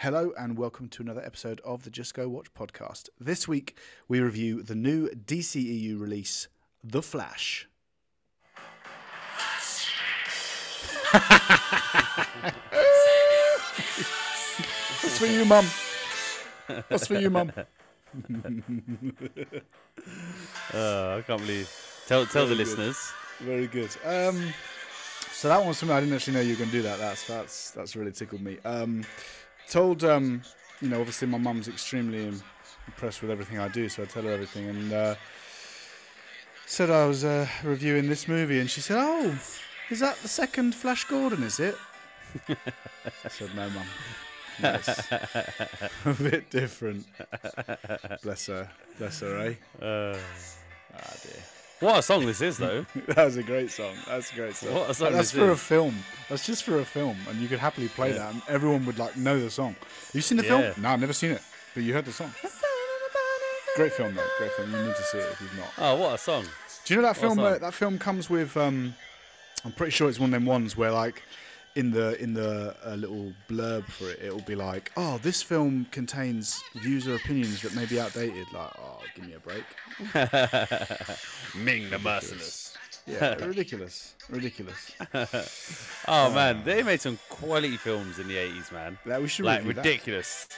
Hello and welcome to another episode of the Just Go Watch podcast. This week we review the new DCEU release, The Flash. That's for you, Mum. That's for you, Mum. Uh, I can't believe. Tell tell the good. listeners. Very good. Um, so that one's something I didn't actually know you were going to do that. That's that's that's really tickled me. Um, told um, you know, obviously my mum's extremely impressed with everything I do, so I tell her everything, and uh, said I was uh, reviewing this movie, and she said, "Oh, is that the second Flash Gordon? Is it?" I said, "No, mum." It's a bit different. Bless her. Bless her, eh? Uh, Ah, dear. What a song this is, though. That was a great song. That's a great song. What a song That's this for a film. That's just for a film, and you could happily play Yeah. that, and everyone would like know the song. Have you seen the Yeah. film? No, I've never seen it, but you heard the song. Great film, though. Great film. You need to see it if you've not. Oh, what a song! Do you know that film? song? Where, that film comes with. Um, I'm pretty sure it's one of them ones where like. In the in the uh, little blurb for it, it'll be like, "Oh, this film contains views or opinions that may be outdated." Like, oh, give me a break. Ming the Merciless. Yeah, ridiculous, ridiculous. Oh man, they made some quality films in the eighties, man. Like, we should Like review that. ridiculous,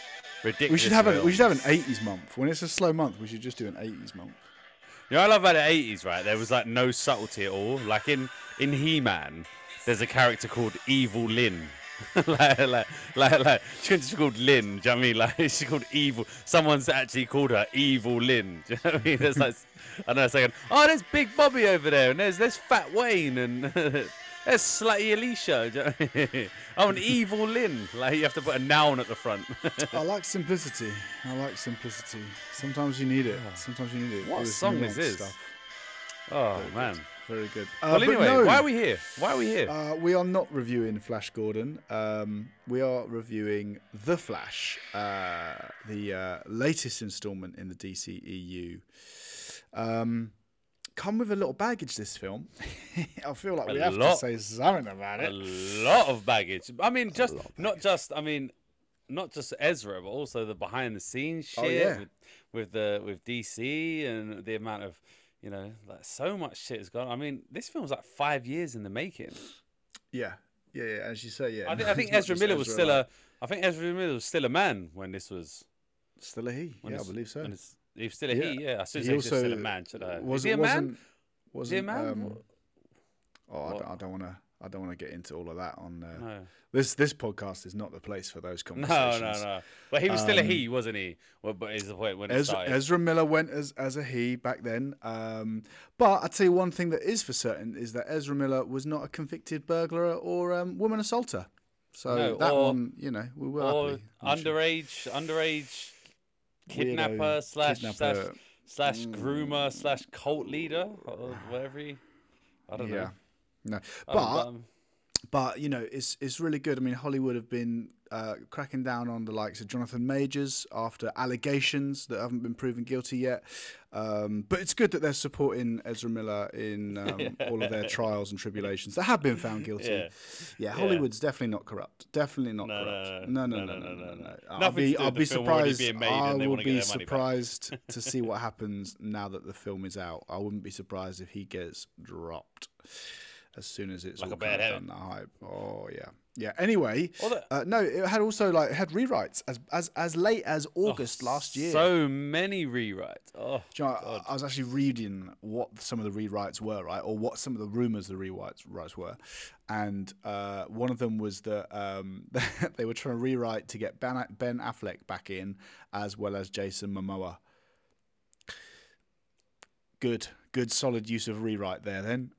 ridiculous. We should have a we should have an '80s month. When it's a slow month, we should just do an '80s month. You know, I love about the eighties, right? There was like no subtlety at all. Like in in He Man, there's a character called Evil Lynn. like, like, like, like, she couldn't just be called Lynn. Do you know what I mean? Like, she's called Evil. Someone's actually called her Evil Lynn. Do you know what I mean? There's like, I know, saying, oh, there's Big Bobby over there, and there's there's Fat Wayne, and there's Slutty Alicia. Do you know what I mean? Oh, an Evil Lynn. Like, you have to put a noun at the front. I like simplicity. I like simplicity. Sometimes you need it. Ah. Sometimes you need it. What song nuanced this is? Stuff. oh Very good. Very good. Uh, Well, anyway, no, why are we here? Why are we here? Uh, we are not reviewing Flash Gordon. Um, we are reviewing The Flash, uh, the uh, latest instalment in the DCEU. Um, come with a little baggage. This film. I feel like A we have to say something about it. a lot of baggage. I mean, just not just. I mean, not just Ezra, but also the behind the scenes shit Oh, yeah. with, with the with DC and the amount of you know, like so much shit has gone. I mean, this film's like five years in the making. Yeah, yeah, yeah. As you say, yeah. I think, I think Ezra Miller was still like- a. I think Ezra Miller was still a man when this was. still a he. Yeah, I believe so. He was still a Yeah. he. Yeah, I should He say he's also still a man. Should I? Was Is he a man? wasn't, Is he a man? um, oh, I don't, I don't want to. I don't want to get into all of that on uh, no. this. This podcast is not the place for those conversations. no, no. No. But he was still a Um, he, wasn't he? Well, but is the point when Ezra. Ezra Miller went as, as a he back then. Um, but I tell you one thing that is for certain is that Ezra Miller was not a convicted burglar or um, woman assaulter. So No, that or- one, you know, we will or happily. I'm sure. underage, underage kidnapper Weirdo slash slash kidnapper. slash groomer slash cult leader or whatever. He, I don't Yeah. know. No, Um, but um, but you know it's it's really good. I mean, Hollywood have been uh, cracking down on the likes of Jonathan Majors after allegations that haven't been proven guilty yet. Um, but it's good that they're supporting Ezra Miller in um, all of their trials and tribulations that have been found guilty. Yeah. Yeah, Hollywood's definitely not corrupt. Definitely not No, corrupt. no. No, no, No, no, no, no, no. I'll be, I'll be the film already surprised. being made and I will be their money back. surprised to see what happens now that the film is out. I wouldn't be surprised if he gets dropped as soon as it's Like all a bad kind of done. The hype. Oh yeah, yeah. Anyway, Although- uh, no, it had also like had rewrites as as as late as August last year. So many rewrites. Oh, you know, I- I was actually reading what some of the rewrites were, right, or what some of the rumors the rewrites rights were, and uh, one of them was that um, they were trying to rewrite to get Ben, ben Affleck back in as well as Jason Momoa. Good, good, solid use of rewrite there. Then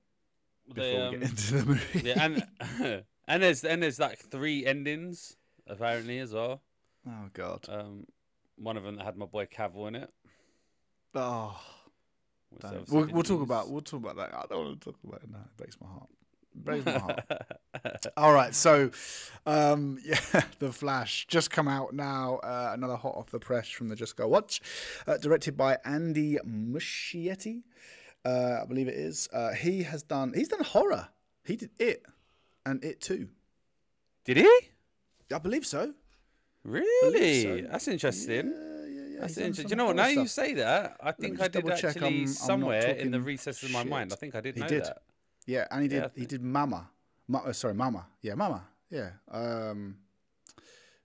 before they, we um, get into the movie, yeah, and and there's and there's like three endings apparently as well. oh god, Um, one of them that had my boy Cavill in it. oh. We'll, we'll talk about we'll talk about that. I don't want to talk about it now. It breaks my heart. It breaks my heart. All right, so um, yeah, the Flash just come out now. Uh, another hot off the press from the Just Go Watch, uh, directed by Andy Muschietti, uh, I believe it is. Uh, he has done he's done horror. He did it and it too. Did he? I believe so. Really? so. That's interesting. Yeah, yeah, yeah. That's interesting. some You know what? Now horror you say that, I think I did actually I'm- I'm somewhere in the recesses of my mind. I think I did He did. that. Yeah, and he did. Yeah, he did Mama. Ma- uh, sorry, Mama. Yeah, Mama. Yeah. Um,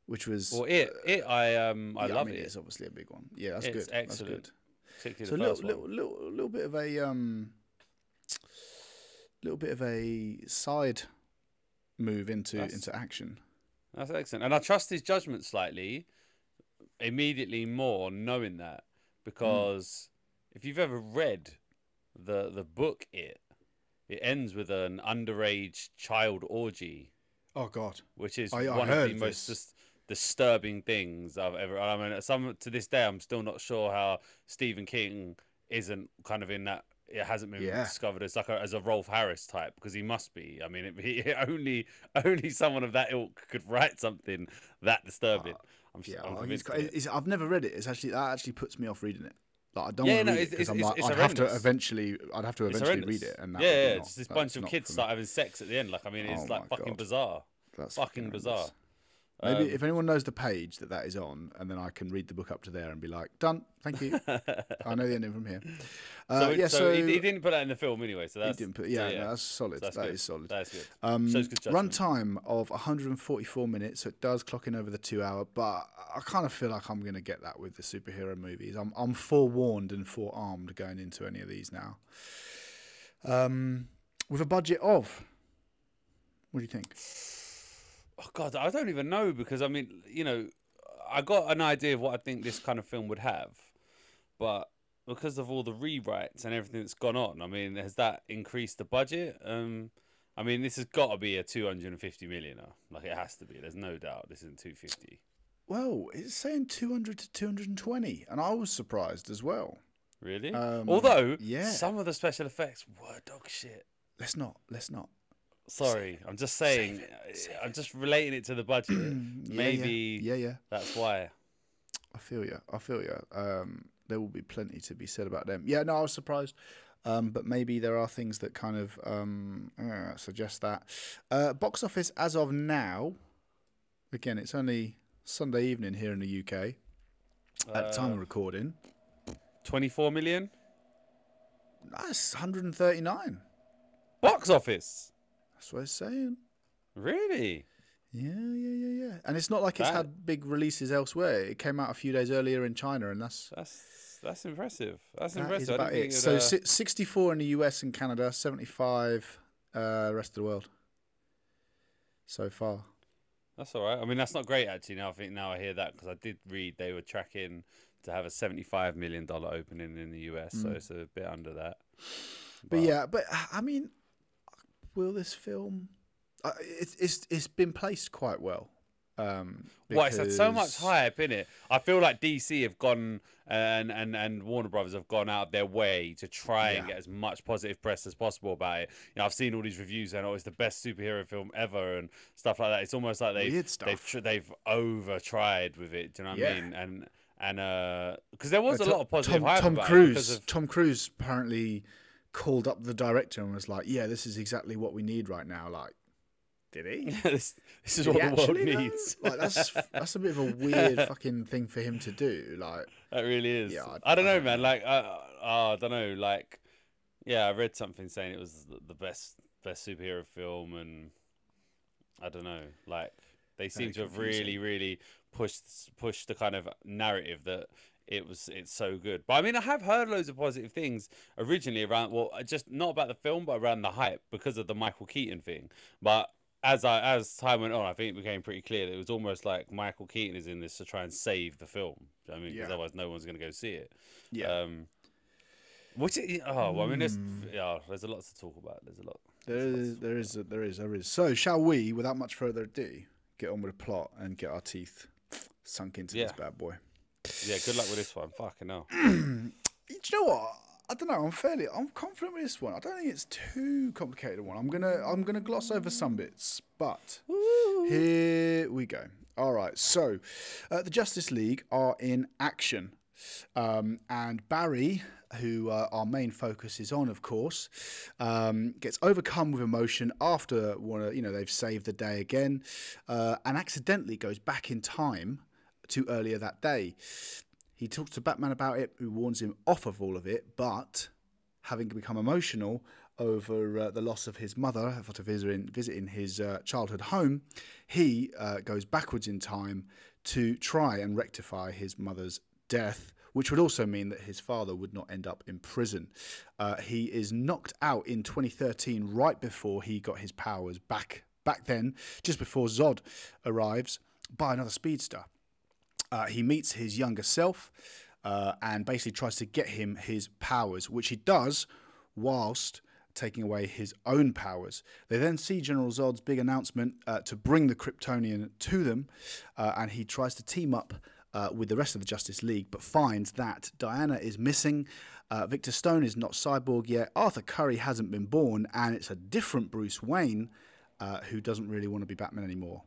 which was. Well, it, it, I, um, I yeah, love mean, it. It's obviously a big one. Yeah, that's good. It's good. excellent. That's Particularly. So a the little, first little, one. little, little bit of a um, little bit of a side move into That's- into action. That's excellent. And I trust his judgment slightly, immediately more knowing that, because if you've ever read the the book, it it ends with an underage child orgy, Oh God. which is I- I one of the most this. Dis- disturbing things I've ever. I mean, some to this day, I'm still not sure how Stephen King isn't kind of in that. It hasn't been Yeah. discovered as like a, as a Rolf Harris type because he must be. I mean, it, he, only only someone of that ilk could write something that disturbing. Uh, I'm, s- Yeah, I'm well, got, it. I've never read it. It's actually that actually puts me off reading it. Like I don't Yeah, want to no, read it it's- because I'm like I'd oh, have to eventually I'd have to eventually read it. And that yeah, yeah, not- it's this bunch of kids start having sex at the end. Like, I mean, it's Oh like fucking God. bizarre. That's fucking horrendous. bizarre. Maybe Um, if anyone knows the page that that is on, and then I can read the book up to there and be like, done. Thank you. I know the ending from here. Uh, so, yeah, so, so, he, he didn't put that in the film anyway. So he that's didn't put. so Yeah, no, that's solid. that's That good. is solid. That's good. Um, good run time of 144 minutes, so it does clock in over the two hour. But I kind of feel like I'm going to get that with the superhero movies. I'm I'm forewarned and forearmed going into any of these now. Um, with a budget of, what do you think? Oh God, I don't even know because I mean, you know, I got an idea of what I think this kind of film would have, but because of all the rewrites and everything that's gone on, I mean, has that increased the budget? Um, I mean, this has got to be a 250 millioner. Like it has to be. There's no doubt this isn't 250. Well, it's saying 200 to 220, and I was surprised as well. Really? Um, Although yeah. some of the special effects were dog shit. Let's not. Let's not. Sorry, I'm just saying. I'm just relating it to the budget. Yeah, yeah. Maybe Yeah, yeah. that's why. I feel you. I feel you. Um, there will be plenty to be said about them. Yeah, no, I was surprised. Um, but maybe there are things that kind of um, uh, suggest that. Uh, box office as of now, again, it's only Sunday evening here in the UK at the time Uh, of recording. 24 million That's 139. box office. That's what it's saying. Really? Yeah, yeah, yeah, yeah. And it's not like it's That- had big releases elsewhere. It came out a few days earlier in China, and that's That's that's impressive. That's That impressive. About it. So uh, 64 in the US and Canada, 75 uh, rest of the world so far. that's all right. I mean, that's not great actually. Now I think now I hear that because I did read they were tracking to have a 75 million dollar opening in the US, so it's a bit under that. Mm. But yeah, but I mean, will this film? Uh, it's it's it's been placed quite well. Um, Well, it's had so much because- hype in it. I feel like DC have gone and and and Warner Brothers have gone out of their way to try and get as much positive press as possible about it. You know, I've seen all these reviews and oh, it's the best superhero film ever and stuff like that. It's almost like they've they've tr- they've over tried with it. Do you know what I mean? And and uh, because there was Uh, a To- lot of positive Tom, hype Tom about it Cruise. because of Tom Cruise apparently called up the director and was like, "Yeah, this is exactly what we need right now." Like, did he? this, this is Did what he the world needs. Like that's that's a bit of a weird fucking thing for him to do. Like, That really is. Yeah, I- I, don't I know, man. Like, I, I, I don't know. Like, yeah, I read something saying it was the- the best best superhero film, and I don't know. Like, they seem to have really, really pushed pushed the kind of narrative that it was it's so good. But I mean, I have heard loads of positive things originally around. Well, just not about the film, but around the hype because of the Michael Keaton thing. But as I as time went on, I think it became pretty clear that it was almost like Michael Keaton is in this to try and save the film. You know I mean, because Yeah. otherwise no one's going to go see it. yeah, Um, which is, oh, well, I mean, there's yeah, there's a lot to talk about. There's a lot. there is, there is, there is, there is. So, shall we, without much further ado, get on with the plot and get our teeth sunk into this bad boy? Yeah, good luck with this one. Fucking hell. Do you know what? I don't know. I'm fairly, I'm confident with this one. I don't think it's too complicated one. I'm gonna, I'm gonna gloss over some bits, but here we go. All right. So, uh, the Justice League are in action, um, and Barry, who uh, our main focus is on, of course, um, gets overcome with emotion after one. of- You know, they've saved the day again, uh, and accidentally goes back in time to earlier that day. He talks to Batman about it, who warns him off of all of it, but having become emotional over uh, the loss of his mother after visiting, visiting his uh, childhood home, he uh, goes backwards in time to try and rectify his mother's death, which would also mean that his father would not end up in prison. Uh, he is knocked out in 2013, right before he got his powers back. Back then, just before Zod arrives, by another speedster. Uh, he meets his younger self uh, and basically tries to get him his powers, which he does whilst taking away his own powers. They then see General Zod's big announcement uh, to bring the Kryptonian to them, uh, and he tries to team up uh, with the rest of the Justice League, but finds that Diana is missing. Uh, Victor Stone is not cyborg yet. Arthur Curry hasn't been born, and it's a different Bruce Wayne uh, who doesn't really want to be Batman anymore.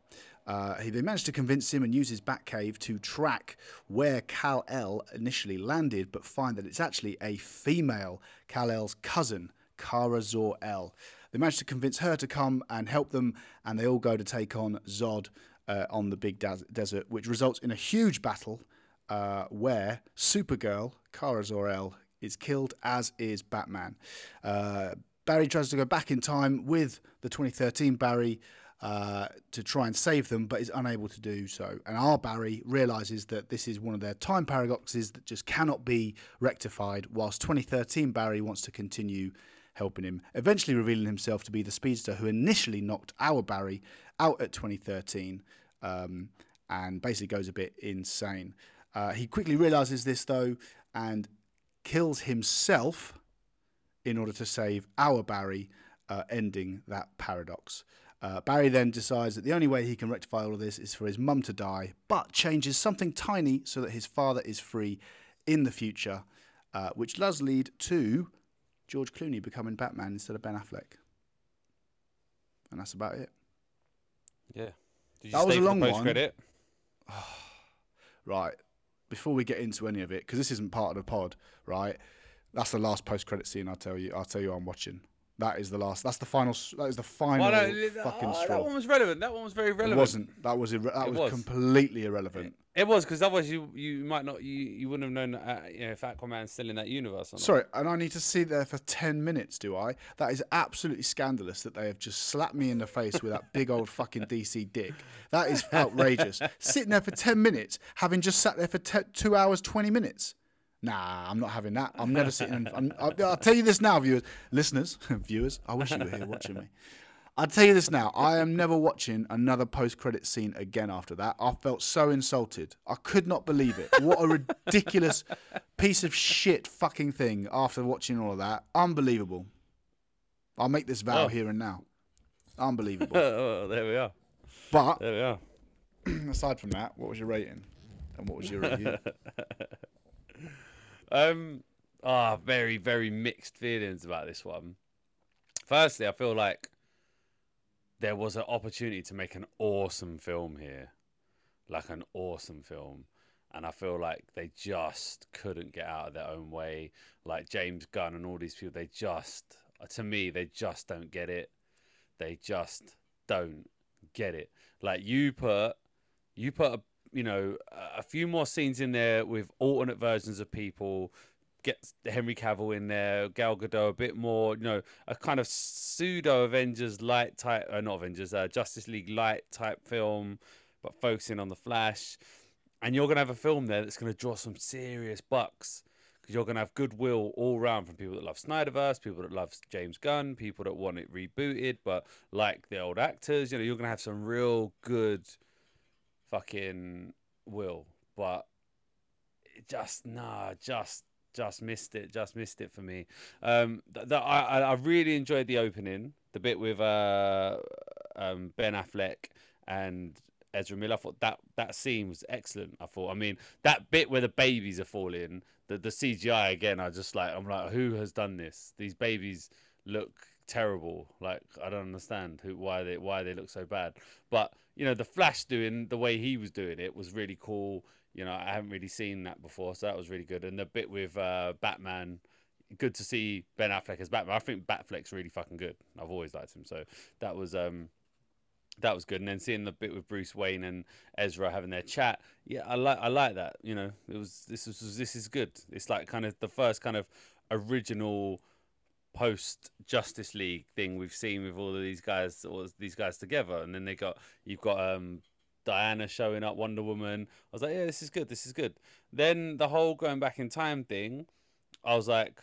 Uh, he, they managed to convince him and use his Batcave to track where Kal El initially landed, but find that it's actually a female Kal El's cousin, Kara Zor El. They managed to convince her to come and help them, and they all go to take on Zod uh, on the big des- desert, which results in a huge battle uh, where Supergirl, Kara Zor El, is killed, as is Batman. Uh, Barry tries to go back in time with the 2013 Barry uh, to try and save them, but is unable to do so. And our Barry realizes that this is one of their time paradoxes that just cannot be rectified, whilst 2013 Barry wants to continue helping him, eventually revealing himself to be the speedster who initially knocked our Barry out at 2013 um, and basically goes a bit insane. Uh, he quickly realizes this though and kills himself in order to save our Barry, uh, ending that paradox. Uh, Barry then decides that the only way he can rectify all of this is for his mum to die, but changes something tiny so that his father is free in the future, uh, which does lead to George Clooney becoming Batman instead of Ben Affleck. And that's about it. Yeah. That was a long one. Right. Before we get into any of it, because this isn't part of the pod, right? That's the last post-credit scene. I'll tell you. I'll tell you. I'm watching. That is the last. That's the final. That is the final Well, no, fucking oh, straw. that one was relevant. That one was very relevant. It wasn't. That was irre- that was, was. completely irrelevant. It was because otherwise you you might not you, you wouldn't have known uh, you know, if Aquaman's still in that universe. Sorry, and I need to sit there for ten minutes, do I? That is absolutely scandalous that they have just slapped me in the face with that big old fucking DC dick. That is outrageous. Sitting there for ten minutes, having just sat there for te- two hours twenty minutes. Nah, I'm not having that. I'm never sitting. In, I'm, I'll, I'll tell you this now, viewers, listeners, viewers. I wish you were here watching me. I'll tell you this now. I am never watching another post-credit scene again after that. I felt so insulted. I could not believe it. What a ridiculous piece of shit fucking thing after watching all of that. Unbelievable. I'll make this vow Oh. here and now. Unbelievable. oh, there we are. but There we are. aside from that, what was your rating? And what was your review? Um, ah, very very mixed feelings about this one. Firstly, I feel like there was an opportunity to make an awesome film here, like an awesome film, and I feel like they just couldn't get out of their own way. Like James Gunn and all these people, they just, to me, they just don't get it. They just don't get it. Like you put, you put a you know a- few more scenes in there with alternate versions of people. Get Henry Cavill in there, Gal Gadot a bit more, you know, a kind of pseudo Avengers light type, uh, not Avengers, uh, Justice League light type film, but focusing on the Flash. And you're gonna have a film there that's gonna draw some serious bucks because you're gonna have goodwill all round from people that love Snyderverse, people that love James Gunn, people that want it rebooted but like the old actors. You know, you're gonna have some real good fucking will, but it just nah, just just missed it, just missed it for me. Um, th- th- I I I really enjoyed the opening, the bit with uh um Ben Affleck and Ezra Miller. I thought that that scene was excellent. I thought, I mean, that bit where the babies are falling, the the CGI again. I just like, I'm like, who has done this? These babies look terrible. Like, I don't understand who why they why they look so bad. But you know, the Flash doing the way he was doing it was really cool. You know, I haven't really seen that before, so that was really good. And the bit with uh, Batman, good to see Ben Affleck as Batman. I think Batfleck's really fucking good. I've always liked him, so that was um that was good. And then seeing the bit with Bruce Wayne and Ezra having their chat, yeah, I like I like that. You know, it was this was this is good. It's like kind of the first kind of original post Justice League thing we've seen with all of these guys, all these guys together, and then they got you've got um Diana showing up, Wonder Woman. I was like, yeah, this is good, this is good. Then the whole going back in time thing, I was like,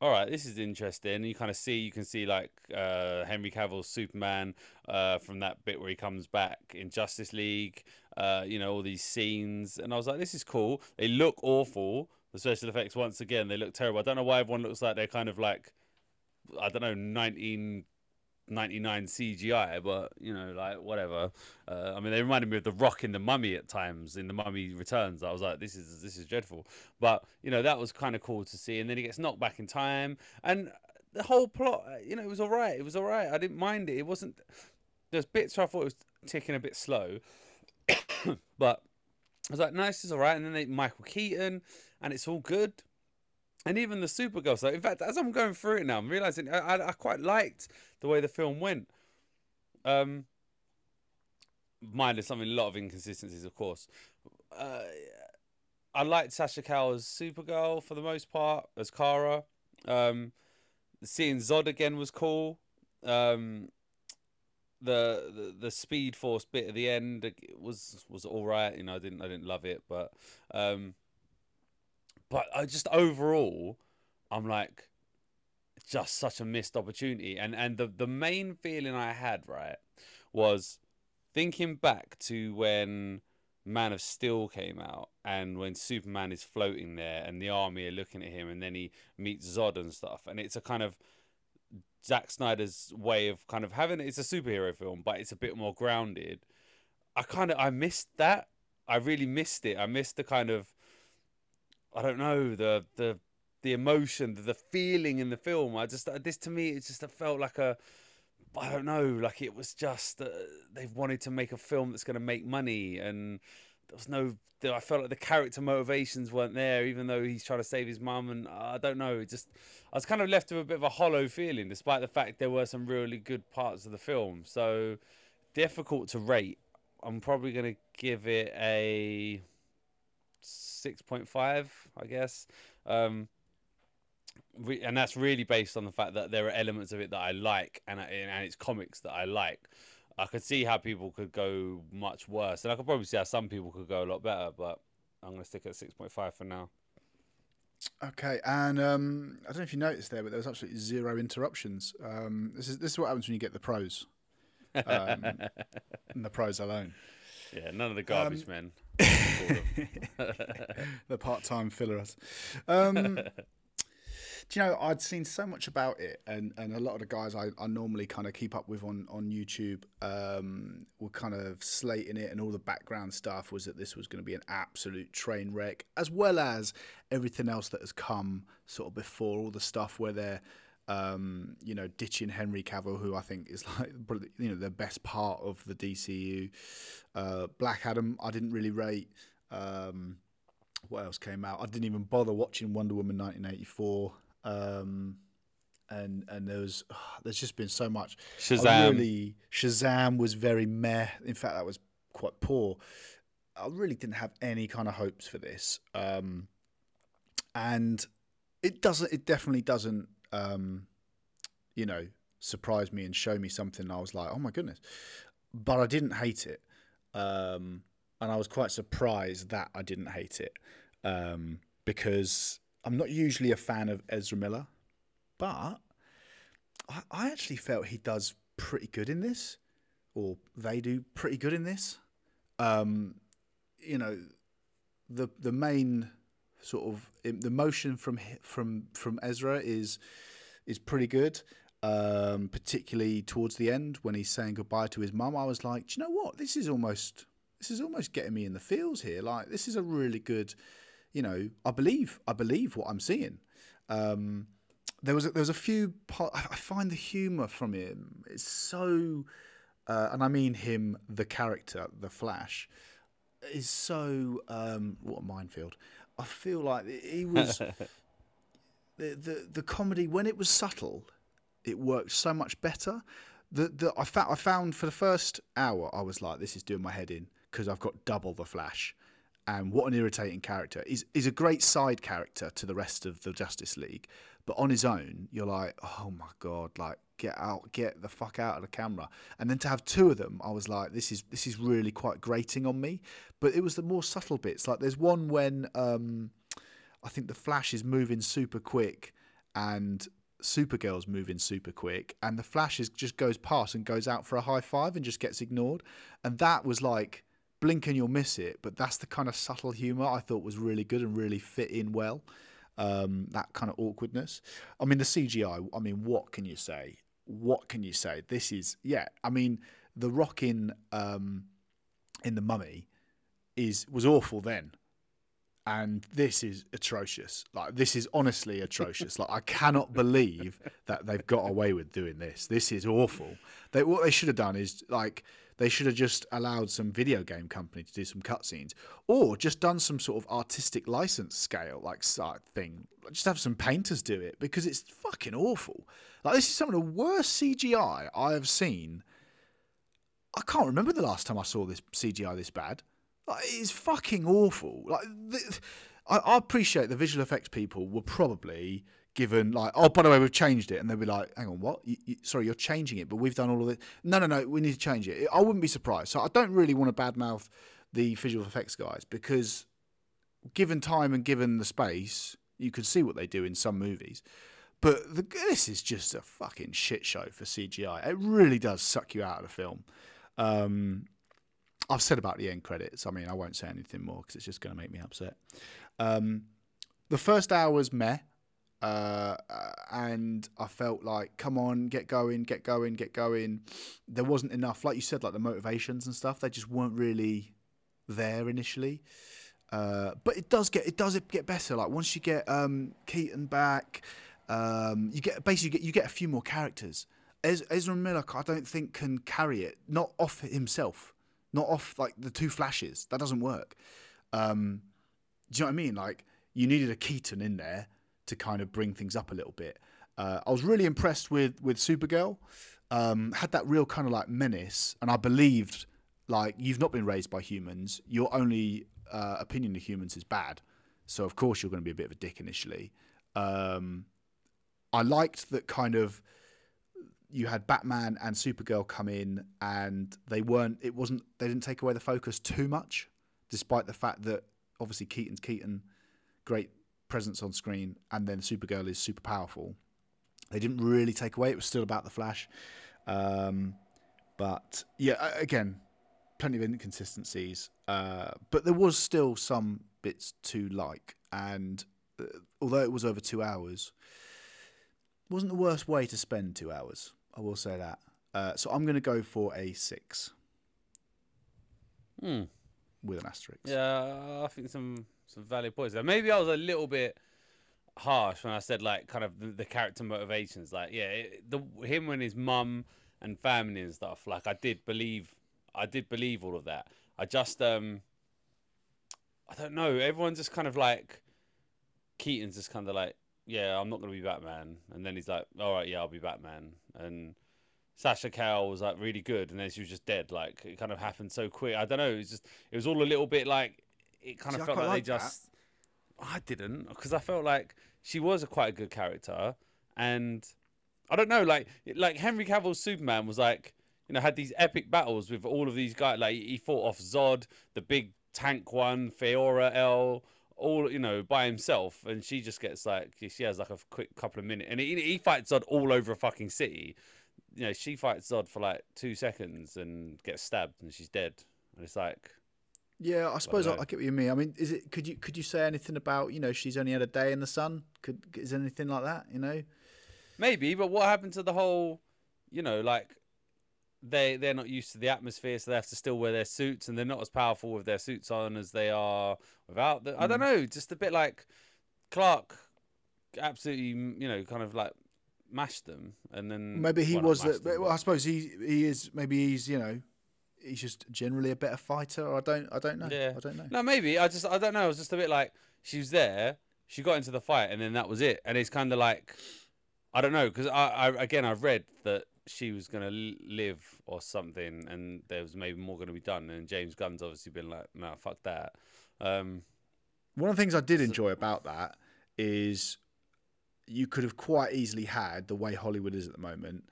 all right, this is interesting. You kind of see, you can see like uh, Henry Cavill's Superman uh, from that bit where he comes back in Justice League. Uh, you know all these scenes, and I was like, this is cool. They look awful. The special effects, once again, they look terrible. I don't know why everyone looks like they're kind of like, I don't know, nineteen 99 CGI, but you know, like whatever. Uh, I mean, they reminded me of the Rock in the Mummy at times in the Mummy Returns. I was like, this is this is dreadful, but you know, that was kind of cool to see. And then he gets knocked back in time, and the whole plot, uh, you know, it was all right. It was all right. I didn't mind it. It wasn't. There's bits where I thought it was ticking a bit slow, but I was like, no, this is all right. And then they Michael Keaton, and it's all good and even the Supergirl stuff. In fact, as I'm going through it now, I'm realizing I, I, I quite liked the way the film went. Um, minus something, a lot of inconsistencies, of course. Uh, I liked Sasha Calle Supergirl for the most part, as Kara. Um, seeing Zod again was cool. Um, the, the the Speed Force bit at the end was was all right. You know, I didn't I didn't love it, but um, but I just overall, I'm like, just such a missed opportunity. And and the the main feeling I had right was thinking back to when Man of Steel came out and when Superman is floating there and the army are looking at him and then he meets Zod and stuff and it's a kind of Zack Snyder's way of kind of having it's a superhero film but it's a bit more grounded. I kind of I missed that. I really missed it. I missed the kind of I don't know the the the emotion, the, the feeling in the film. I just this to me it just felt like a I don't know, like it was just uh, they wanted to make a film that's going to make money, and there was no. I felt like the character motivations weren't there, even though he's trying to save his mum, and uh, I don't know. Just I was kind of left with a bit of a hollow feeling, despite the fact there were some really good parts of the film. So difficult to rate. I'm probably going to give it a six point five, I guess. Um, and that's really based on the fact that there are elements of it that I like, and and it's comics that I like. I could see how people could go much worse, and I could probably see how some people could go a lot better. But I'm going to stick at six point five for now. Okay, and um, I don't know if you noticed there, but there was absolutely zero interruptions. Um, this is this is what happens when you get the pros, um, and the pros alone. Yeah, none of the garbage um, men. the part-time fillers. Um, do you know I'd seen so much about it, and, and a lot of the guys I, I normally kind of keep up with on on YouTube um, were kind of slating it, and all the background stuff was that this was going to be an absolute train wreck, as well as everything else that has come sort of before, all the stuff where they're um, you know, ditching Henry Cavill, who I think is like you know the best part of the DCU. Uh, Black Adam, I didn't really rate. Um, what else came out? I didn't even bother watching Wonder Woman 1984. Um, and and there was oh, there's just been so much. Shazam. really, Shazam was very meh. In fact, that was quite poor. I really didn't have any kind of hopes for this. Um, and it doesn't. It definitely doesn't um, you know, surprise me and show me something. I was like, oh my goodness. But I didn't hate it. Um, and I was quite surprised that I didn't hate it um, because I'm not usually a fan of Ezra Miller, but I, I actually felt he does pretty good in this, or they do pretty good in this. Um, you know, the the main sort of the motion from from from Ezra is is pretty good. Um, particularly towards the end when he's saying goodbye to his mum, I was like, do you know what? This is almost this is almost getting me in the feels here. Like this is a really good, you know, I believe I believe what I'm seeing. Um, there was a, there was a few. I find the humour from him is so, uh, and I mean him, the character, the Flash, is so um, what a minefield. I feel like he was the, the the comedy when it was subtle, it worked so much better. the the I found I found for the first hour I was like, this is doing my head in because I've got double the Flash, and what an irritating character. He's he's a great side character to the rest of the Justice League, but on his own, you're like, oh my god, like get out, get the fuck out of the camera. And then to have two of them, I was like, this is this is really quite grating on me. But it was the more subtle bits. Like there's one when um, I think the Flash is moving super quick and Supergirl's moving super quick, and the Flash is, just goes past and goes out for a high five and just gets ignored. And that was like blink and you'll miss it, but that's the kind of subtle humour I thought was really good and really fit in well. Um, that kind of awkwardness. I mean, the CGI. I mean, what can you say? What can you say? This is yeah. I mean, the rock in um, in the Mummy is was awful then and this is atrocious. Like this is honestly atrocious. like I cannot believe that they've got away with doing this. This is awful. They what they should have done is like they should have just allowed some video game company to do some cutscenes, or just done some sort of artistic license scale like thing. Just have some painters do it because it's fucking awful. Like this is some of the worst CGI I have seen. I can't remember the last time I saw this CGI this bad. Like, it's fucking awful. Like, the, I, I, appreciate the visual effects people were probably given like, oh, by the way, we've changed it, and they'll be like, hang on, what? You, you, sorry, you're changing it, but we've done all of it. No, no, no, we need to change it. I wouldn't be surprised. So I don't really want to badmouth the visual effects guys because, given time and given the space, you could see what they do in some movies. But the, this is just a fucking shit show for CGI. It really does suck you out of the film. Um, I've said about the end credits. I mean, I won't say anything more because it's just going to make me upset. Um, the first hour was meh. Uh, and I felt like, come on, get going, get going, get going. There wasn't enough, like you said, like the motivations and stuff. They just weren't really there initially. Uh, but it does get it does get better. Like once you get um, Keaton back, um, you get basically you get, you get a few more characters. Ezra Miller, I don't think can carry it, not off himself not off like the two flashes. That doesn't work. Um, do you know what I mean? Like you needed a Keaton in there to kind of bring things up a little bit. Uh, I was really impressed with with Supergirl. Um, had that real kind of like menace, and I believed like you've not been raised by humans. Your only uh, opinion of humans is bad, so of course you're going to be a bit of a dick initially. Um, I liked that kind of you had Batman and Supergirl come in, and they weren't. It wasn't. They didn't take away the focus too much, despite the fact that obviously Keaton's Keaton, great presence on screen, and then Supergirl is super powerful. They didn't really take away. It was still about the Flash, um, but yeah, again, plenty of inconsistencies. Uh, but there was still some bits to like, and uh, although it was over two hours, wasn't the worst way to spend two hours. I will say that. Uh, so I'm going to go for a six. Hmm. With an asterisk. Yeah, I think some some valid points there. Maybe I was a little bit harsh when I said like kind of the, the character motivations. Like, yeah, it, the him and his mum and family and stuff. Like, I did believe, I did believe all of that. I just um, I don't know. Everyone's just kind of like Keaton's just kind of like yeah, I'm not to be Batman. And then he's like, all right, yeah, I'll be Batman. And Sasha Calle was like really good, and then she was just dead. Like it kind of happened so quick. I don't know. It was just it was all a little bit like it kind See, of felt like, like, they just. I didn't because I felt like she was a quite a good character, and I don't know, like like Henry Cavill's Superman was like you know had these epic battles with all of these guys. Like he fought off Zod, the big tank one, Jor-El all you know by himself, and she just gets like she has like a quick couple of minutes, and he, he fights Zod all over a fucking city. You know, she fights Zod for like two seconds and gets stabbed, and she's dead. And it's like, yeah, I suppose I, I, get what you mean. I mean, is it? Could you could you say anything about you know she's only had a day in the sun? Could is anything like that? You know, maybe. But what happened to the whole? You know, like they they're not used to the atmosphere, so they have to still wear their suits, and they're not as powerful with their suits on as they are without. The, mm. I don't mm. know, just a bit like Clark, absolutely, you know, kind of like mashed them, and then maybe he well, was. The, them, well, I suppose he he is. Maybe he's you know. He's just generally a better fighter. I don't. I don't know. Yeah. I don't know. No, maybe. I just. I don't know. It was just a bit like she was there. She got into the fight, and then that was it. And it's kind of like, I don't know, because I, I again I've read that she was gonna live or something, and there was maybe more gonna be done. And James Gunn's obviously been like, "No, fuck that." Um, One of the things I did enjoy about that is you could have quite easily had the way Hollywood is at the moment.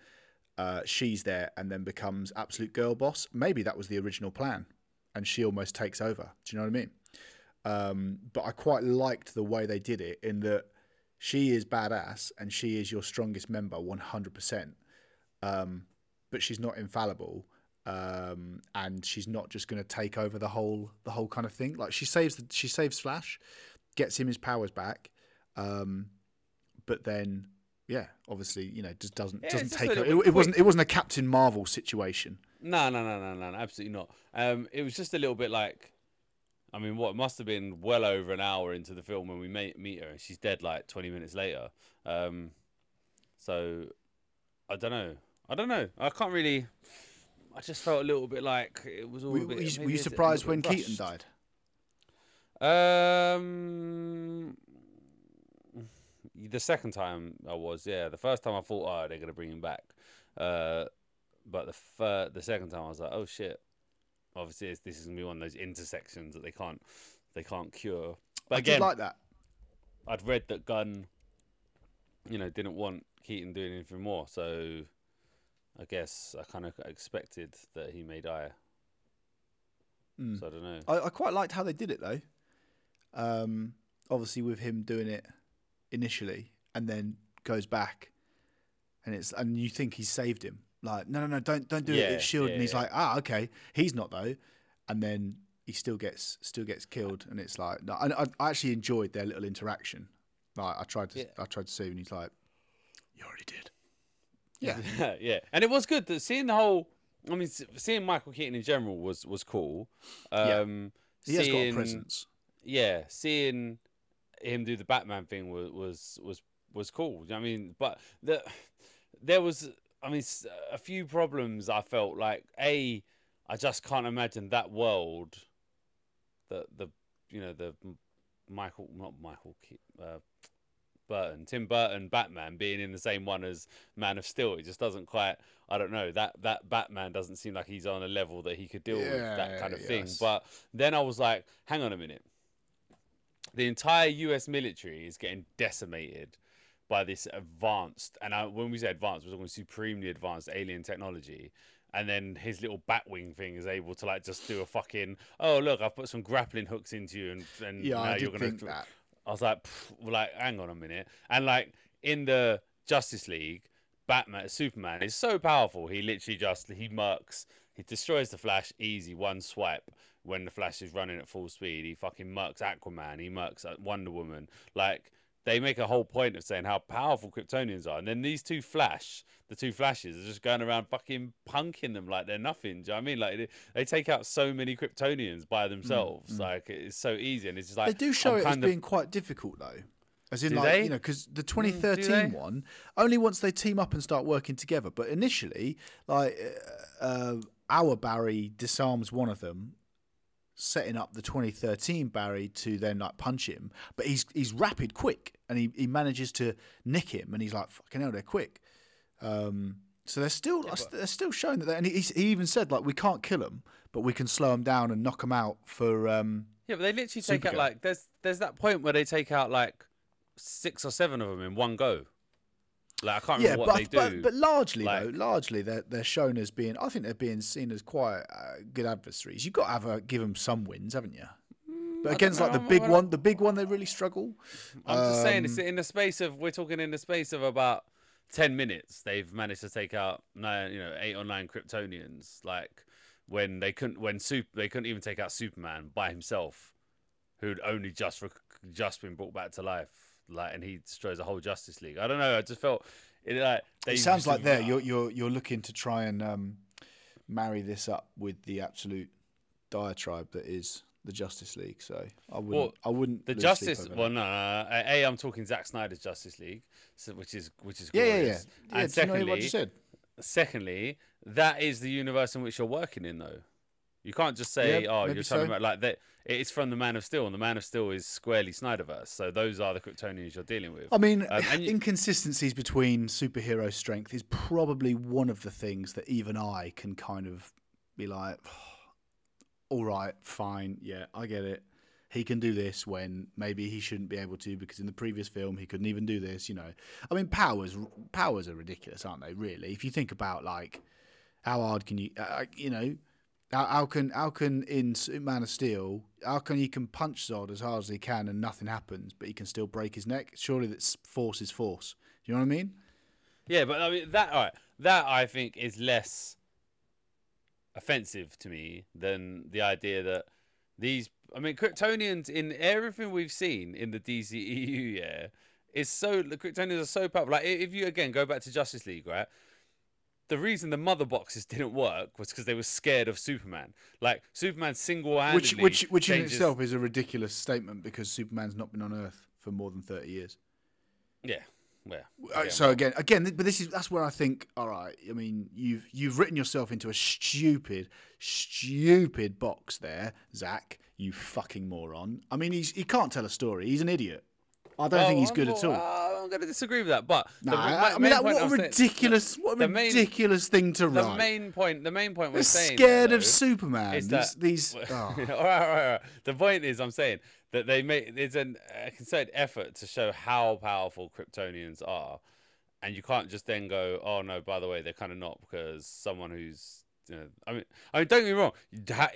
Uh, she's there and then becomes absolute girl boss. Maybe that was the original plan, and she almost takes over. Do you know what I mean? Um, but I quite liked the way they did it in that she is badass and she is your strongest member, one hundred percent. Um, But she's not infallible, um, and she's not just going to take over the whole the whole kind of thing. Like she saves the, she saves Flash, gets him his powers back, um, but then yeah, obviously you know just doesn't Yeah, doesn't just take. It, it wasn't it wasn't a Captain Marvel situation. No, no, no, no, no, no, absolutely not. Um, it was just a little bit like, I mean, what must have been well over an hour into the film when we meet meet her, and she's dead like twenty minutes later. Um, so I don't know. I don't know. I can't really. I just felt a little bit like it was all. Were, a bit, were you, surprised when Keaton died? Um, the second time I was, yeah. The first time I thought, oh, they're gonna bring him back. Uh, but the fir- the second time I was like, oh shit. Obviously, it's, this is gonna be one of those intersections that they can't they can't cure. But I again, did like that. I'd read that Gunn, you know, didn't want Keaton doing anything more, so I guess I kind of expected that he may die. Mm. So I don't know. I, I quite liked how they did it though. Um, obviously, with him doing it initially and then goes back, and it's and you think he's saved him. Like, no, no, no, don't don't do it. It's Shield, yeah, and he's yeah. like, ah, okay, he's not though, and then he still gets still gets killed, and it's like, no, I, I actually enjoyed their little interaction. Like, I tried to Yeah. I tried to save, and he's like, you already did. Yeah, yeah, and it was good that seeing the whole. I mean, seeing Michael Keaton in general was was cool. Yeah. Um, he has got a presence. Yeah, seeing him do the Batman thing was was was was cool. I mean, but the there was, I mean, a few problems. I felt like a, I just can't imagine that world. The the you know the Michael not Michael uh, Burton Tim Burton Batman being in the same one as Man of Steel. It just doesn't quite. I don't know that that Batman doesn't seem like he's on a level that he could deal with that kind of thing. But then I was like, hang on a minute the entire U.S. military is getting decimated by this advanced, and I, when we say advanced, we're talking supremely advanced alien technology. And then his little Batwing thing is able to like just do a fucking oh look I've put some grappling hooks into you and and Yeah, now I you're gonna think that. I was like, like, hang on a minute. And like in the Justice League, Batman, Superman is so powerful. He literally just he murks, he destroys the Flash easy, one swipe. When the Flash is running at full speed, he fucking murks Aquaman. He murks uh, Wonder Woman. Like they make a whole point of saying how powerful Kryptonians are, and then these two Flash, the two Flashes, are just going around fucking punking them like they're nothing. Do you know what I mean? Like they, they take out so many Kryptonians by themselves. Like it's so easy, and it's just like Mm, they do show I'm it as of- being quite difficult though. As in, Do like, they? Mm, you know, because the they? 2013 one, only once they team up and start working together. But initially, like, uh, uh, our Barry disarms one of them, setting up the 2013 Barry to then, like, punch him. But he's he's rapid quick, and he, he manages to nick him, and he's like, fucking hell, they're quick. Um, so they're still they're still showing that, they, and he, he even said like we can't kill them, but we can slow them down and knock them out for um, Yeah, but they literally take out like there's there's that point where they take out like six or seven of them in one go. Like I can't yeah, remember but, they but do. but largely Like- though, largely they're they're shown as being. I think they're being seen as quite uh, good adversaries. You've got to have a, give them some wins, haven't you? But don't against like the big one, the big one, they really struggle. I'm just saying, Um, it's in the space of we're talking in the space of about ten minutes. They've managed to take out nine, you know, eight or nine Kryptonians. Like when they couldn't, when Sup, they couldn't even take out Superman by himself, who'd only just rec- just been brought back to life. Like, and he destroys the whole Justice League. I don't know. I just felt it like they It sounds like there you're you're you're looking to try and um, marry this up with the absolute diatribe that is the Justice League. So I wouldn't Well, I wouldn't The Justice, well, no, no. A, I'm talking Zack Snyder's Justice League, so, which is which is yeah, yeah, yeah. yeah And you know what secondly, said? secondly, that is the universe in which you're working in, though. You can't just say, Yeah, "Oh, you're talking so. about like that." It's from the Man of Steel, and the Man of Steel is squarely Snyderverse. So those are the Kryptonians you're dealing with. I mean, Um, you- inconsistencies between superhero strength is probably one of the things that even I can kind of be like, all right, fine, yeah, I get it. He can do this when maybe he shouldn't be able to because in the previous film he couldn't even do this. You know, I mean, powers powers are ridiculous, aren't they? Really, if you think about like how hard can you, uh, you know, how, how can how can in Man of Steel, how can he can punch Zod as hard as he can and nothing happens, but he can still break his neck? Surely that's force is force. Do you know what I mean? Yeah, but I mean that. All right, that I think is less offensive to me than the idea that these. I mean, Kryptonians in everything we've seen in the DCEU, yeah, is so the Kryptonians are so powerful. Like if you again go back to Justice League, right? The reason the mother boxes didn't work was because they were scared of Superman. Like Superman single-handedly, which which in changes- itself is a ridiculous statement because Superman's not been on Earth for more than thirty years. yeah, yeah. Uh, again, so again, again, but this is that's where I think. All right, I mean, you've you've written yourself into a stupid, stupid box there, Zack. You fucking moron. I mean, he's he can't tell a story. He's an idiot. I don't think he's Well, good I'm, at all. uh, I'm going to disagree with that, but Nah, the, I, my- I mean, that, what a I'm ridiculous, what a main- ridiculous thing to write. The main point, the main point we're They're saying, scared though, of Superman. is These, that- these all oh. right, all right, all right. The point is, I'm saying that they make it's an, a concerted effort to show how powerful Kryptonians are, and you can't just then go, oh no, by the way, they're kind of not because someone who's, you know, I mean, I mean, don't get me wrong,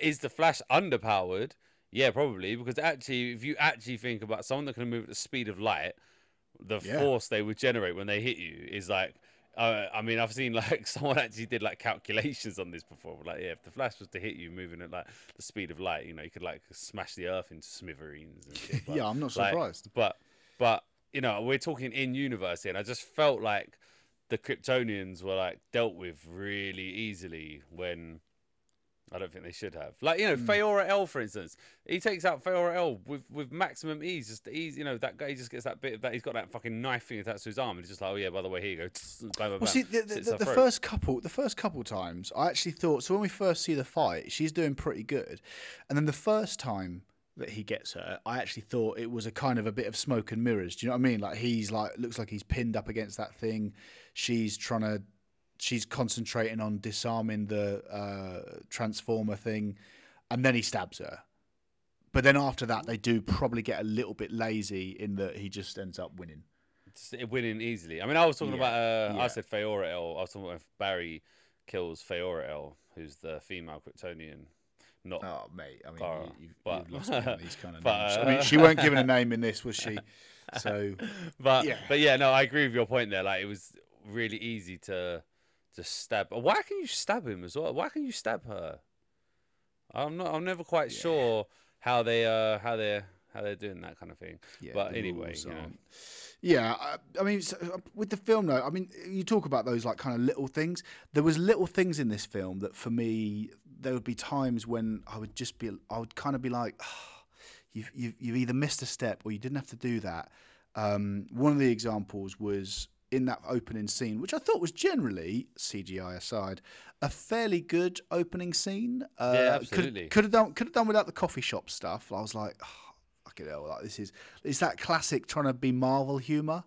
is the Flash underpowered? Yeah, probably because actually, if you actually think about someone that can move at the speed of light, the Yeah. force they would generate when they hit you is like. Uh, I mean, I've seen like someone actually did like calculations on this before. Like, yeah, if the flash was to hit you moving at like the speed of light, you know, you could like smash the earth into smithereens and shit. But, yeah, I'm not like, surprised. but but you know, we're talking in universe here, and I just felt like the Kryptonians were like dealt with really easily when I don't think they should have. Like you know. Hmm. Faora-Ul, for instance, he takes out Faora-Ul with with maximum ease. Just ease, you know, that guy just gets that bit of that. He's got that fucking knife thing attached to his arm, and he's just like, oh yeah, by the way, here you go. Well, see, the, the, the, the first couple, the first couple times, I actually thought. So when we first see the fight, she's doing pretty good, and then the first time that he gets her, I actually thought it was a kind of a bit of smoke and mirrors. Do you know what I mean? Like he's like looks like he's pinned up against that thing. She's trying to, she's concentrating on disarming the uh, transformer thing, and then he stabs her. But then after that, they do probably get a little bit lazy in that he just ends up winning. It's winning easily. I mean, I was talking Yeah, about. Uh, yeah. I said Faora-Ul. I was talking about Barry kills Faora-Ul, who's the female Kryptonian. Not Oh, mate. I mean, Clara, you, you've lost me on these kind of but, names. uh, I mean, she weren't given a name in this, was she? So, but Yeah. but yeah, no, I agree with your point there. Like it was really easy to just stab. Why can you stab him as well? Why can you stab her? I'm not. I'm never quite Yeah. sure how they uh how they how they're doing that kind of thing. yeah. But anyway, you know. Yeah, I, I mean, so, uh, with the film though, I mean, you talk about those like kind of little things. There was little things in this film that, for me, there would be times when I would just be, I would kind of be like, "Ah, you've, you've you've either missed a step or you didn't have to do that. Um, one of the examples was in that opening scene, which I thought was generally CGI aside, a fairly good opening scene. Uh, Yeah, could- absolutely. Could have done could have done without the coffee shop stuff. I was like, oh, fucking hell, like this is it's that classic trying to be Marvel humor.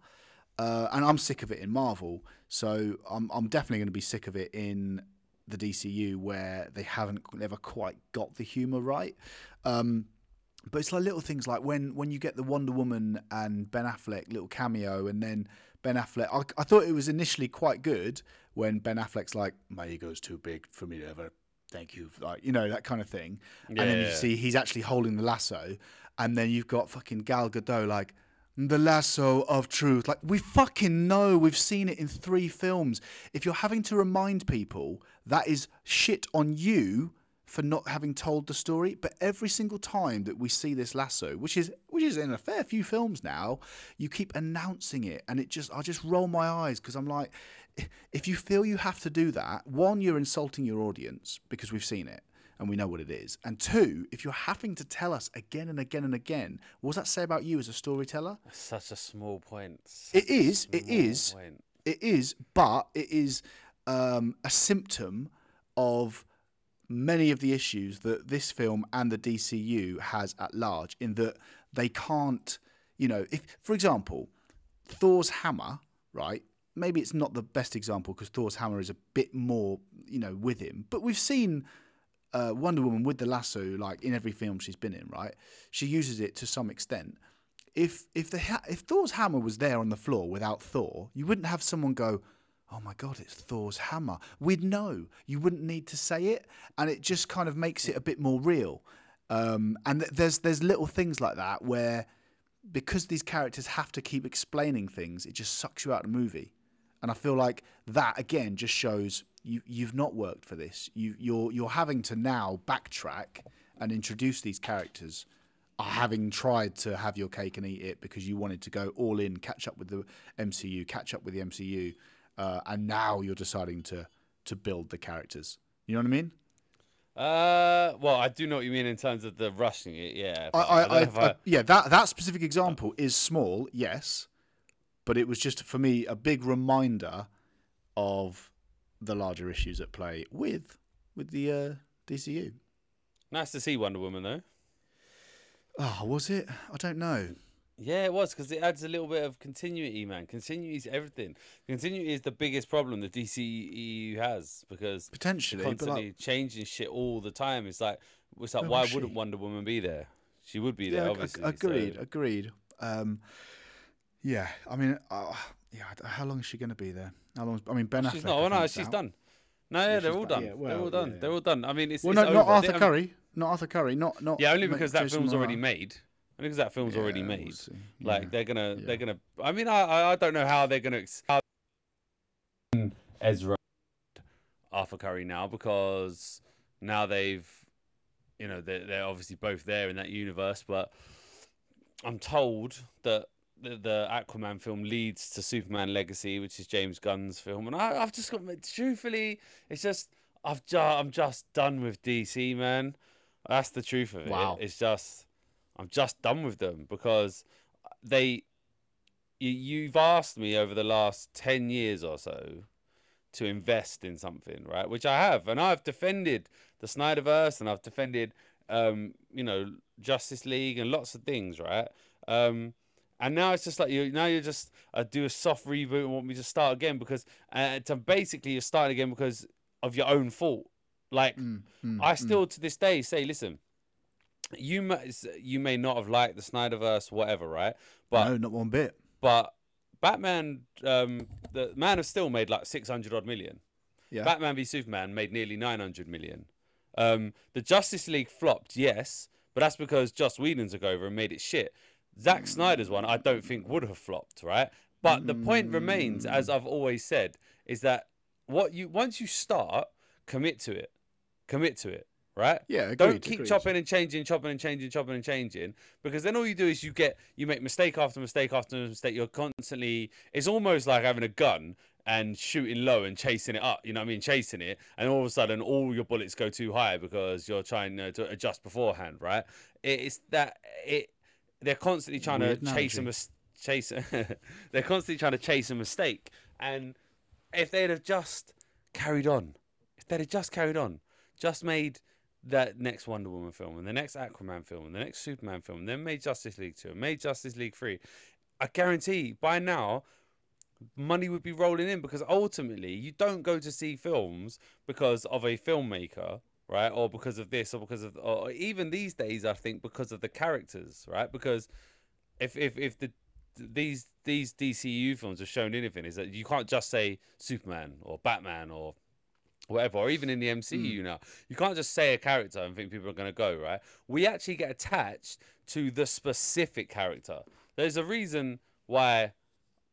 Uh, and I'm sick of it in Marvel, so I'm I'm definitely going to be sick of it in the DCU where they haven't never quite got the humor right. Um, but it's like little things like when when you get the Wonder Woman and Ben Affleck little cameo, and then Ben Affleck. I, I thought it was initially quite good when Ben Affleck's like, "My ego's too big for me to ever thank you," like you know that kind of thing. and then you Yeah. see he's actually holding the lasso, and then you've got fucking Gal Gadot like. The lasso of truth. Like, we fucking know. We've seen it in three films. If you're having to remind people, that is shit on you for not having told the story. But every single time that we see this lasso, which is which is in a fair few films now, you keep announcing it, and it just I just roll my eyes because I'm like, if you feel you have to do that, one, you're insulting your audience because we've seen it and we know what it is, and two, if you're having to tell us again and again and again, what does that say about you as a storyteller? Such a small point. It such a is, it is. point. It is, but it is um, a symptom of many of the issues that this film and the DCU has at large in that they can't, you know, if for example, Thor's hammer, right? Maybe it's not the best example because Thor's hammer is a bit more, you know, with him. But we've seen uh, Wonder Woman with the lasso, like in every film she's been in, right? She uses it to some extent. If if the ha- if Thor's hammer was there on the floor without Thor, you wouldn't have someone go, "Oh my God, it's Thor's hammer." We'd know. You wouldn't need to say it, and it just kind of makes it a bit more real. Um, and th- there's there's little things like that where because these characters have to keep explaining things, it just sucks you out of the movie. And I feel like that again just shows you you've not worked for this. You you're you're having to now backtrack and introduce these characters, uh, having tried to have your cake and eat it because you wanted to go all in, catch up with the MCU, catch up with the MCU, uh, and now you're deciding to to build the characters. You know what I mean? Uh, well, I do know what you mean in terms of the rushing it. Yeah, I, I, I, I, yeah, that that specific example is small, yes, but it was just for me a big reminder of the larger issues at play with with the uh, DCU. nice to see Wonder Woman though. Oh, was it? I don't know. Yeah, it was because it adds a little bit of continuity, man. Continuity is everything. Continuity is the biggest problem the DCEU has because Potentially, constantly like, changing shit all the time. It's like, it's like, why wouldn't she? Wonder Woman be there? She would be there, yeah, ag- obviously. agreed, so- agreed. Um, yeah, I mean, uh, yeah, how long is she going to be there? How long? Is, I mean, Ben Affleck. she's I not. Oh no, she's out. done. No, yeah, they're all done. done. Yeah, they're all done. yeah. They're all done. I mean, it's, Well, it's no, not. Arthur They- Curry. Not Arthur Curry. Not not. Yeah, only Ma- because that Jason film's already made. Only because that film's already Yeah, we'll made. Like Yeah. they're gonna, Yeah. they're gonna. I mean, I, I, I don't know how they're gonna. Ex- how Ezra, Arthur Curry now because now they've, you know, they're, they're obviously both there in that universe. But I'm told that the, the Aquaman film leads to Superman Legacy, which is James Gunn's film, and I, I've just got truthfully, it's just I've ju- I'm just done with DC, man. That's the truth of it. Wow. It's just I'm just done with them because they you, you've asked me over the last 10 years or so to invest in something, right? Which I have, and I've defended the Snyderverse, and I've defended, um, you know, Justice League and lots of things, right? Um, and now it's just like you. Now you're just uh, do a soft reboot and want me to start again because uh, to basically you're starting again because of your own fault. Like Mm, mm, I mm. still to this day say, listen, you may you may not have liked the Snyderverse, whatever, right? But no, not one bit. but Batman, um, the Man of Steel made like six hundred odd million. Yeah. Batman v Superman made nearly nine hundred million. Um, the Justice League flopped, yes, but that's because Joss Whedon took over and made it shit. Zack Snyder's one, I don't think would have flopped, right? But the point remains, as I've always said, is that what you once you start, commit to it, commit to it, right? Yeah, Don't keep agreed. chopping and changing, chopping and changing, chopping and changing, because then all you do is you get you make mistake after mistake after mistake. You're constantly. It's almost like having a gun and shooting low and chasing it up. You know what I mean? Chasing it, and all of a sudden all your bullets go too high because you're trying uh, to adjust beforehand, right? It's that it. They're constantly trying Weird to chase a analogy. mis- chase. they're constantly trying to chase a mistake, and if they'd have just carried on, if they'd have just carried on, just made that next Wonder Woman film and the next Aquaman film and the next Superman film, and then made Justice League 2 and made Justice League 3, I guarantee by now money would be rolling in because ultimately you don't go to see films because of a filmmaker right or because of this or because of or even these days i think because of the characters right? Because if if if the these these DCU films have shown anything is that you can't just say Superman or Batman or whatever, or even in the MCU hmm. now, you can't just say a character and think people are going to go right. We actually get attached to the specific character. There's a reason why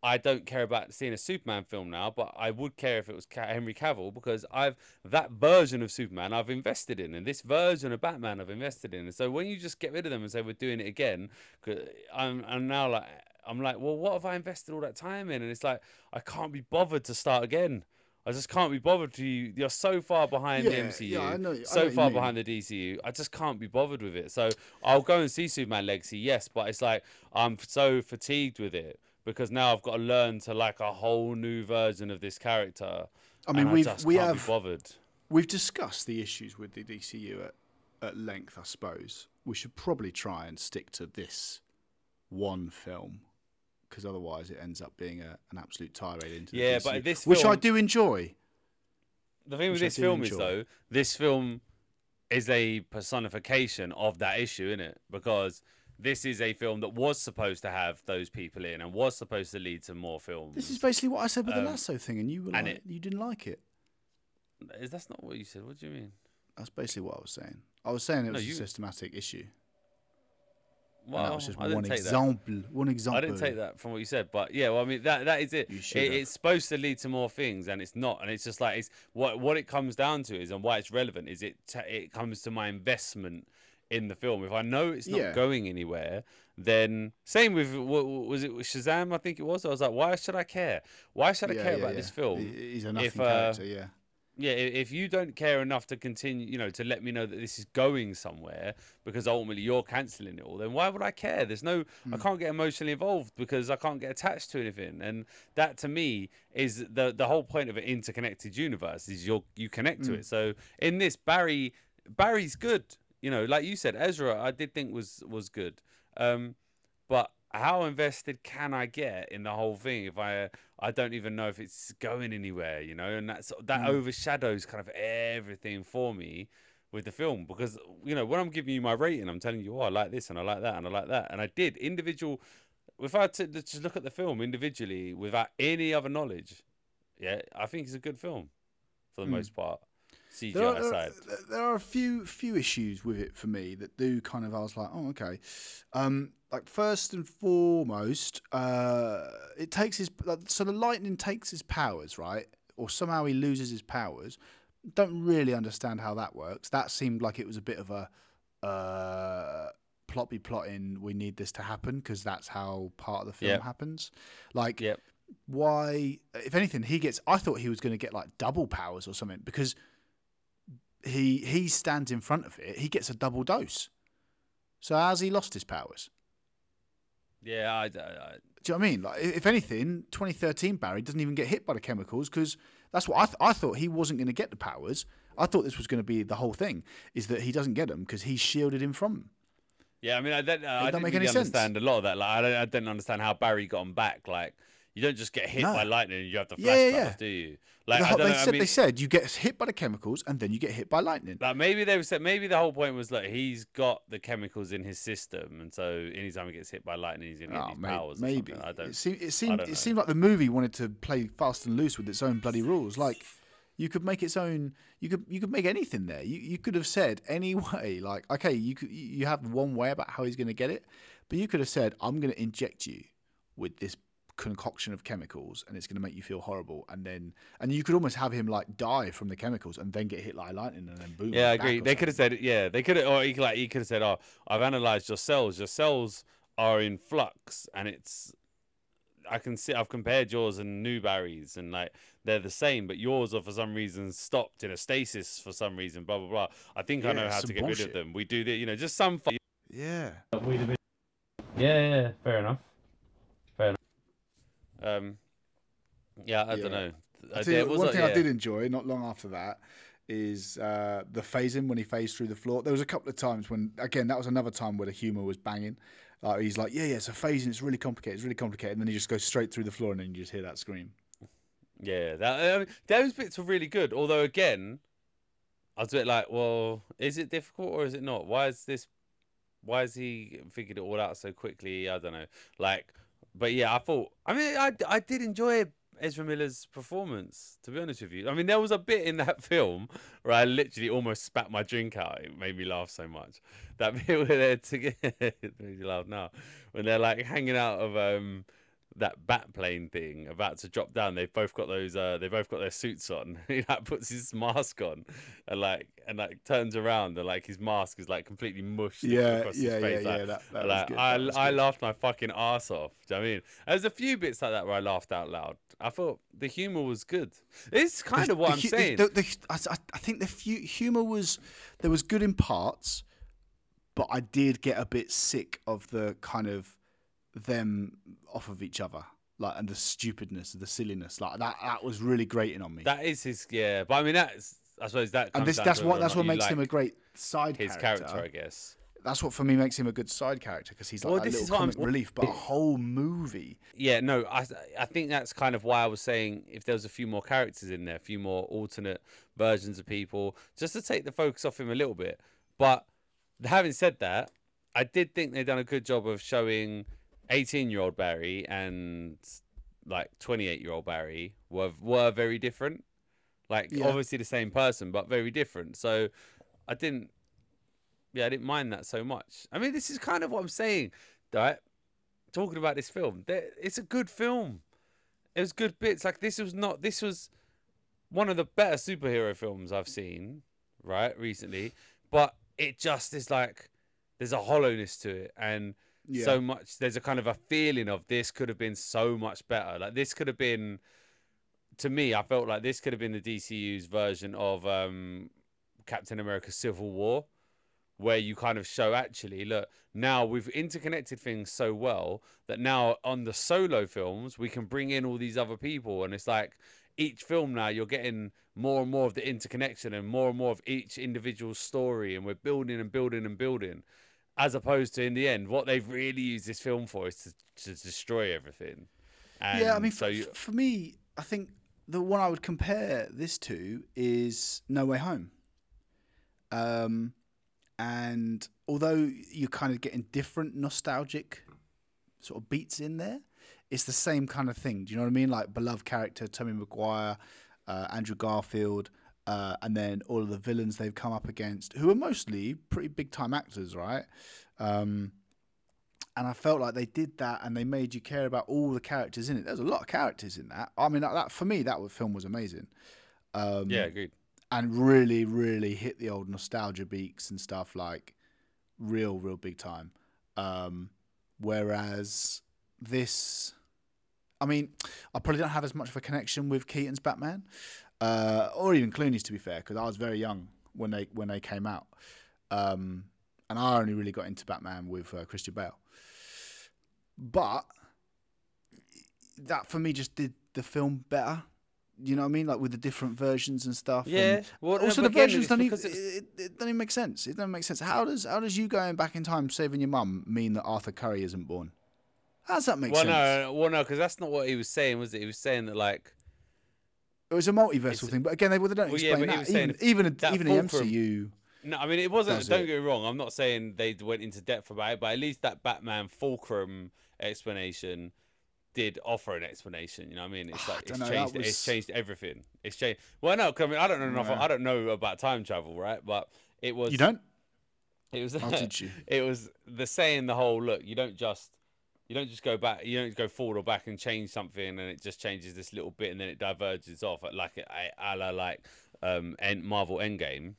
I don't care about seeing a Superman film now, but I would care if it was Henry Cavill because I've that version of Superman I've invested in, and this version of Batman I've invested in. And so when you just get rid of them and say we're doing it again, 'cause I'm I'm now like I'm like, well, what have I invested all that time in? And it's like I can't be bothered to start again. I just can't be bothered to. you. You're so far behind the Yeah, MCU, yeah, I know- I know so what far behind the DCU. I just can't be bothered with it. So I'll go and see Superman Legacy, yes, but it's like I'm so fatigued with it because now I've got to learn to like a whole new version of this character. I mean, we've I just we can't have be bothered. we've discussed the issues with the DCU at, at length. I suppose we should probably try and stick to this one film because otherwise it ends up being a, an absolute tirade into the Yeah, but this which I do enjoy. The thing with this film is though, this film is a personification of that issue, isn't it? Because this is a film that was supposed to have those people in and was supposed to lead to more films. This is basically what I said with the Um, lasso thing, and you were and like, it- you didn't like it. Is that's not what you said? What do you mean? That's basically what I was saying. I was saying it No, was you- a systematic issue. Well, and that was just I didn't one take that. example. One example. I didn't take that from what you said, but yeah, well, I mean that that is it. It it's supposed to lead to more things, and it's not, and it's just like it's what what it comes down to is, and why it's relevant is it ta it comes to my investment in the film. If I know it's not Yeah. going anywhere, then same with what was it Shazam? I think it was. I was like, why should I care? Why should I Yeah, care yeah, about this film? He's a nothing If, uh, character, yeah. Yeah, if you don't care enough to continue, you know, to let me know that this is going somewhere because ultimately you're cancelling it all, then why would I care? There's no, Hmm. I can't get emotionally involved because I can't get attached to anything, and that to me is the the whole point of an interconnected universe is you you connect Hmm. to it. So in this, Barry Barry's good, you know, like you said, Ezra, I did think was was good, um, but how invested can I get in the whole thing if I I don't even know if it's going anywhere, you know, and that's that Mm. overshadows kind of everything for me with the film because you know when I'm giving you my rating, I'm telling you, oh, I like this and I like that and I like that, and I did individual. If I had to just look at the film individually without any other knowledge, yeah, I think it's a good film for the Mm. most part. CGI There are, aside, there- there are a few few issues with it for me that do kind of I was like, oh okay. Um, like first and foremost, uh, it takes his like, so the lightning takes his powers right, or somehow he loses his powers. Don't really understand how that works. That seemed like it was a bit of a uh, plot be plotting. We need this to happen because that's how part of the film Yep. happens. Like yep. why if anything he gets i thought he was going to get like double powers or something because he he stands in front of it he gets a double dose so how's he lost his powers Yeah, I, I, I- do you know what i mean like if anything 2013 barry doesn't even get hit by the chemicals because that's what I, th- I thought he wasn't going to get the powers i thought this was going to be the whole thing is that he doesn't get them because he's shielded him from them Yeah, I mean, I don't, uh, I don't didn't make really any sense. understand a lot of that. Like, I, don't, I didn't understand how Barry got him back. Like, you don't just get hit No. by lightning and you have Yeah, flashbacks, yeah, yeah. do you? Like, The I don't they know. said I mean, they said you get hit by the chemicals and then you get hit by lightning like maybe they said maybe the whole point was like he's got the chemicals in his system, and so anytime he gets hit by lightning, he's gonna get Oh, these may- powers. maybe. I don't. It seemed it seemed it seemed like the movie wanted to play fast and loose with its own bloody rules. Like you could make its own. You could you could make anything there. You you could have said any way. Like okay, you could you have one way about how he's going to get it, but you could have said I'm going to inject you with this concoction of chemicals and it's going to make you feel horrible and then and you could almost have him like die from the chemicals and then get hit like lightning and then boom Yeah, I agree. They could have said, yeah, they could have, or he could, like he could have said, "Oh, I've analyzed your cells. Your cells are in flux, and it's." I can see. I've compared yours and Newberry's, and like they're the same, but yours are for some reason stopped in a stasis for some reason. Blah blah blah. I think I know how to get rid of them. We do the, you know, just some. Fu- yeah yeah, yeah, fair enough. Um, yeah, I Yeah. don't know. I Uh, tell you, one a- thing I did enjoy, not long after that, is uh, the phasing when he phased through the floor. There was a couple of times when, again, that was another time where the humour was banging. Like he's like, yeah, yeah, it's a phasing, it's really complicated, it's really complicated, and then he just goes straight through the floor, and then you just hear that scream. Yeah, that, I mean, those bits were really good. Although again, I was a bit like, well, is it difficult or is it not? Why is this? Why has he figured it all out so quickly? I don't know. Like, but yeah, I thought. I mean, I I did enjoy Ezra Miller's performance. To be honest with you, I mean, there was a bit in that film where I literally almost spat my drink out. It made me laugh so much. That bit where they're together, it made me laugh now. When they're like hanging out of um that bat plane thing about to drop down. They've both got those. Uh, they both got their suits on. he like puts his mask on, and like and like turns around, and like his mask is like completely mushed Yeah, across yeah, his face. yeah, like, yeah. That, that like, good. I I good. laughed my fucking ass off. Do you know what I mean? There's a few bits like that where I laughed out loud. I thought the humor was good. It's kind The- of what the I'm the- saying. I, I- I think the fu- humor was there was good in parts, but I did get a bit sick of the kind of them off of each other, like and the stupidness, the silliness, like that. That was really grating on me. That is his, yeah. But I mean, that's I suppose that. and this that's what that's what makes him a great side his character. character, I guess. That's what for me makes him a good side character because he's like Well, this little is comic relief, but a whole movie. Yeah, no, I I think that's kind of why I was saying if there was a few more characters in there, a few more alternate versions of people, just to take the focus off him a little bit. But having said that, I did think they'd done a good job of showing 18 year old Barry and like 28 year old Barry were were very different. Like Yeah. obviously the same person, but very different. So I didn't yeah, I didn't mind that so much. I mean, this is kind of what I'm saying, right? Talking about this film, it's a good film. It was good bits. Like this was not. This was one of the better superhero films I've seen, right, recently. But it just is like there's a hollowness to it, and Yeah. so much. There's a kind of a feeling of this could have been so much better. Like this could have been. To me, I felt like this could have been the DCU's version of um, Captain America: Civil War where you kind of show actually look now we've interconnected things so well that now on the solo films we can bring in all these other people and it's like each film now you're getting more and more of the interconnection and more and more of each individual story and we're building and building and building as opposed to in the end what they've really used this film for is to, to destroy everything and yeah, I mean, so for, you, for me, I think the one I would compare this to is No Way Home. Um, and although you're kind of getting different nostalgic sort of beats in there, it's the same kind of thing. Do you know what I mean? Like beloved character Tobey Maguire, uh, Andrew Garfield, uh, and then all of the villains they've come up against, who are mostly pretty big time actors, right? Um, and I felt like they did that, and they made you care about all the characters in it. There's a lot of characters in that. I mean, that, that for me, that film was amazing. Um, yeah agreed and really, really hit the old nostalgia beats and stuff like real, real big time. Um, whereas this, I mean, I probably don't have as much of a connection with Keaton's Batman, uh, or even Clooney's to be fair, because I was very young when they when they came out, um, and I only really got into Batman with uh, Christian Bale. But that for me just did the film better. You know what I mean? Like with the different versions and stuff. and yeah well, also, no, the versions don't even, it, it, it doesn't even make sense. It doesn't make sense. How does how does you going back in time saving your mum mean that Arthur Curry isn't born? How does that make well sense? no well no because that's not what he was saying was it he was saying that like It was a multiversal It's- thing, but again, they, well, they don't Well, yeah, explain but that. even even, that even the fulcrum- MCU. No, I mean it wasn't. Don't it? get me wrong. I'm not saying they went into depth about it, but at least that Batman fulcrum explanation did offer an explanation. You know what I mean? It's like it's dunno, changed. was- It's changed everything. It's changed. Well, no, 'cause I mean I don't know enough. Yeah. I don't know about time travel, right? But it was. You don't? It was. I'll teach you. It was the saying the whole look. You don't just. You don't just go back. You don't go forward or back and change something, and it just changes this little bit, and then it diverges off, like a, a la like um, End, Marvel Endgame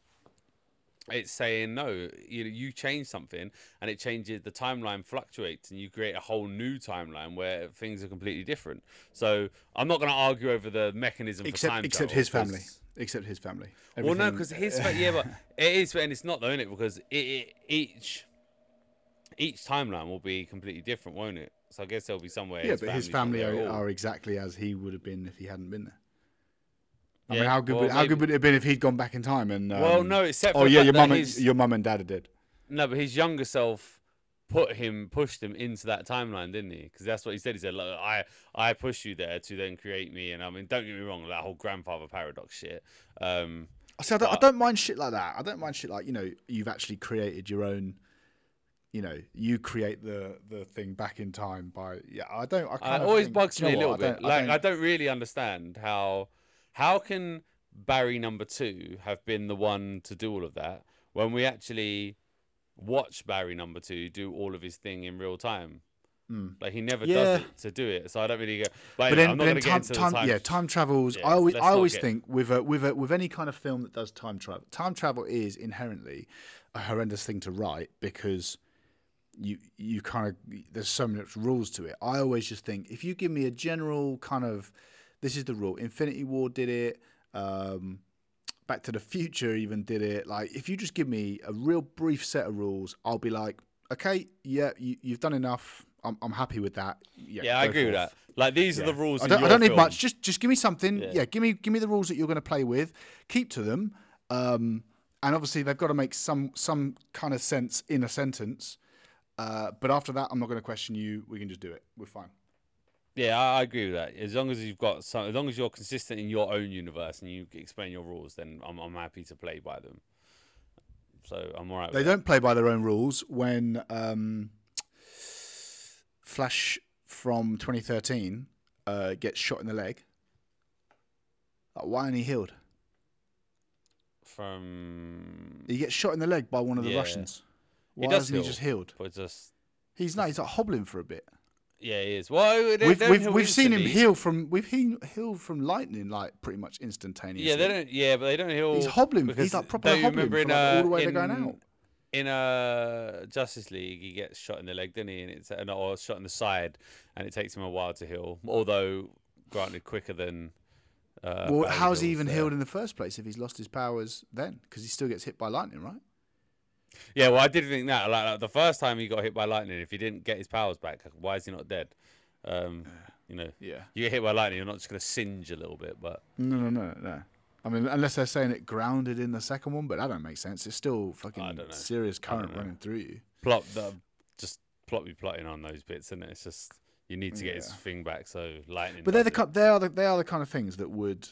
it's saying no you you change something and it changes the timeline fluctuates and you create a whole new timeline where things are completely different so i'm not going to argue over the mechanism for Except time except his family. Except his family. well no because his fa- yeah but it is and it's not though is it because it, it, each each timeline will be completely different won't it so i guess there'll be somewhere yeah, but his family are, all. are exactly as he would have been if he hadn't been there. I Yeah, mean, how good well, would, how maybe- good would it have been if he'd gone back in time and? Um, well no except for Oh yeah, your mum and his- your mum and dad are dead. No, but his younger self put him, pushed him into that timeline, didn't he? Because that's what he said. He said, "Look, I, I push you there to then create me." And I mean, don't get me wrong, that whole grandfather paradox shit. Um, See, I don't, I don't mind shit like that. I don't mind shit like you know you've actually created your own. You know, you create the the thing back in time by yeah. I don't. I of always think, bugs me a little what? Bit. don't- like, I I don't, don't really understand how, how can Barry number two have been the one to do all of that when we actually watch Barry number two do all of his thing in real time? Mm. Like he never Yeah. does it to do it, so I don't really get. But, But anyway, then, I'm not then going to get time, into time, the time. yeah, time travels. Yeah, I always, I always get- think with a, with a, with any kind of film that does time travel, time travel is inherently a horrendous thing to write because you you kind of there's so many rules to it. I always just think if you give me a general kind of this is the rule. Infinity War did it. Um, Back to the Future even did it. Like if you just give me a real brief set of rules, I'll be like, okay, yeah, you, you've done enough. I'm, I'm happy with that. Yeah, Yeah, I agree with that. Like these are the rules. I don't, I don't need much. Just just give me something. Yeah. Yeah. give me give me the rules that you're going to play with. Keep to them, Um, and obviously they've got to make some some kind of sense in a sentence. Uh, but after that, I'm not going to question you. We can just do it. We're fine. Yeah, I, agree with that. As long as you've got some, as long as you're consistent in your own universe and you explain your rules, then I'm I'm happy to play by them. So I'm alright. They don't play by their own rules when um, Flash from 2013 uh, gets shot in the leg. Like, why aren't he healed? From He gets shot in the leg by one of the Yeah. Russians. He Why does isn't he just healed? but just He's not. He's like hobbling for a bit. yeah, he is. Well, they We've don't we've, we've seen him heal from we've he, healed from lightning like pretty much instantaneously. Yeah, they don't. Yeah, but they don't heal. He's hobbling. He's like proper hobbling for, in, like, all the uh, way they're going out. in uh Justice League, he gets shot in the leg, didn't he? And it's uh, or shot in the side, and it takes him a while to heal. Although, granted, quicker than. Uh, Well, how's he even there. healed in the first place if he's lost his powers then? Because he still gets hit by lightning, right? Yeah, well, I did think that. Like, like, the first time he got hit by lightning, if he didn't get his powers back, why is he not dead? Um, you know, Yeah. you get hit by lightning, you're not just gonna singe a little bit, but No, no, no, no. I mean, unless they're saying it grounded in the second one, but that don't make sense. It's still fucking serious current running through you. plot the just plot be plotting on those bits, and it? it's just you need to get his thing back. So lightning. But they're the ki- they are the, they are the kind of things that would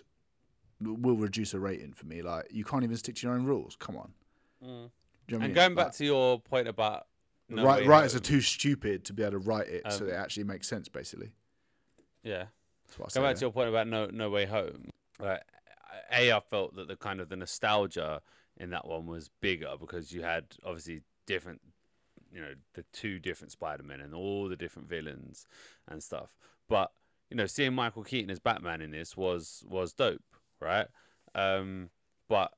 will reduce a rating for me. Like you can't even stick to your own rules. Come on. Mm. You know I And mean? going back Like, to your point about no right, writers are too stupid to be able to write it so Um, that it actually makes sense. Basically, yeah. that's what I say. Going back to your point about no no way home. Like, a I felt that the kind of the nostalgia in that one was bigger because you had obviously different, you know, the two different Spider Men and all the different villains and stuff. But you know, seeing Michael Keaton as Batman in this was was dope, right? Um, but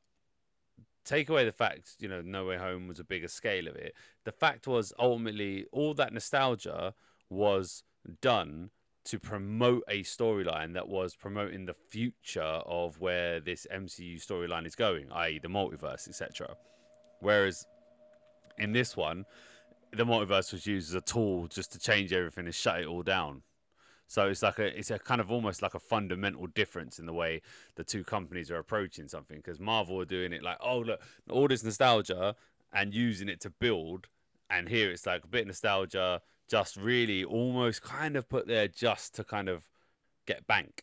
take away the fact, you know, No Way Home was a bigger scale of it. The fact was ultimately all that nostalgia was done to promote a storyline that was promoting the future of where this MCU storyline is going, i.e., the multiverse, etc. Whereas in this one, the multiverse was used as a tool just to change everything and shut it all down. So it's like a it's a kind of almost like a fundamental difference in the way the two companies are approaching something because Marvel are doing it like oh look all this nostalgia and using it to build and here it's like a bit of nostalgia just really almost kind of put there just to kind of get bank.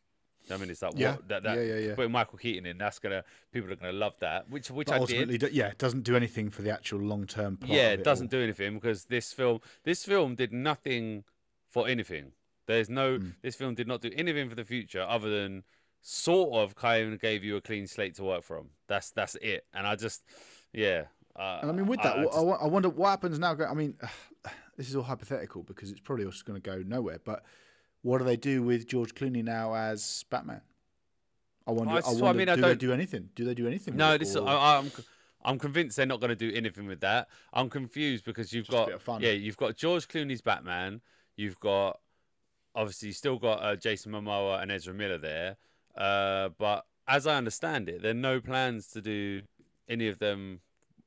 I mean, it's like Yeah. what that, that Yeah, yeah, yeah. putting Michael Keaton in. That's gonna people are gonna love that. Which which But I did. ultimately, do- yeah, it doesn't do anything for the actual long term. Yeah, of it doesn't all. do anything because this film this film did nothing for anything. There's no Mm. this film did not do anything for the future other than sort of kind of gave you a clean slate to work from. That's that's it. And I just yeah. Uh, And I mean, with that, I, I, just- I wonder what happens now. I mean, this is all hypothetical because it's probably just going to go nowhere. But what do they do with George Clooney now as Batman? I wonder. Oh, I wonder I mean, I do they don't- do anything? Do they do anything? no, this or- I, I'm I'm convinced they're not going to do anything with that. I'm confused because you've Just got fun. yeah, you've got George Clooney's Batman. You've got obviously you still got uh, Jason Momoa and Ezra Miller there. Uh, but as I understand it, there are no plans to do any of them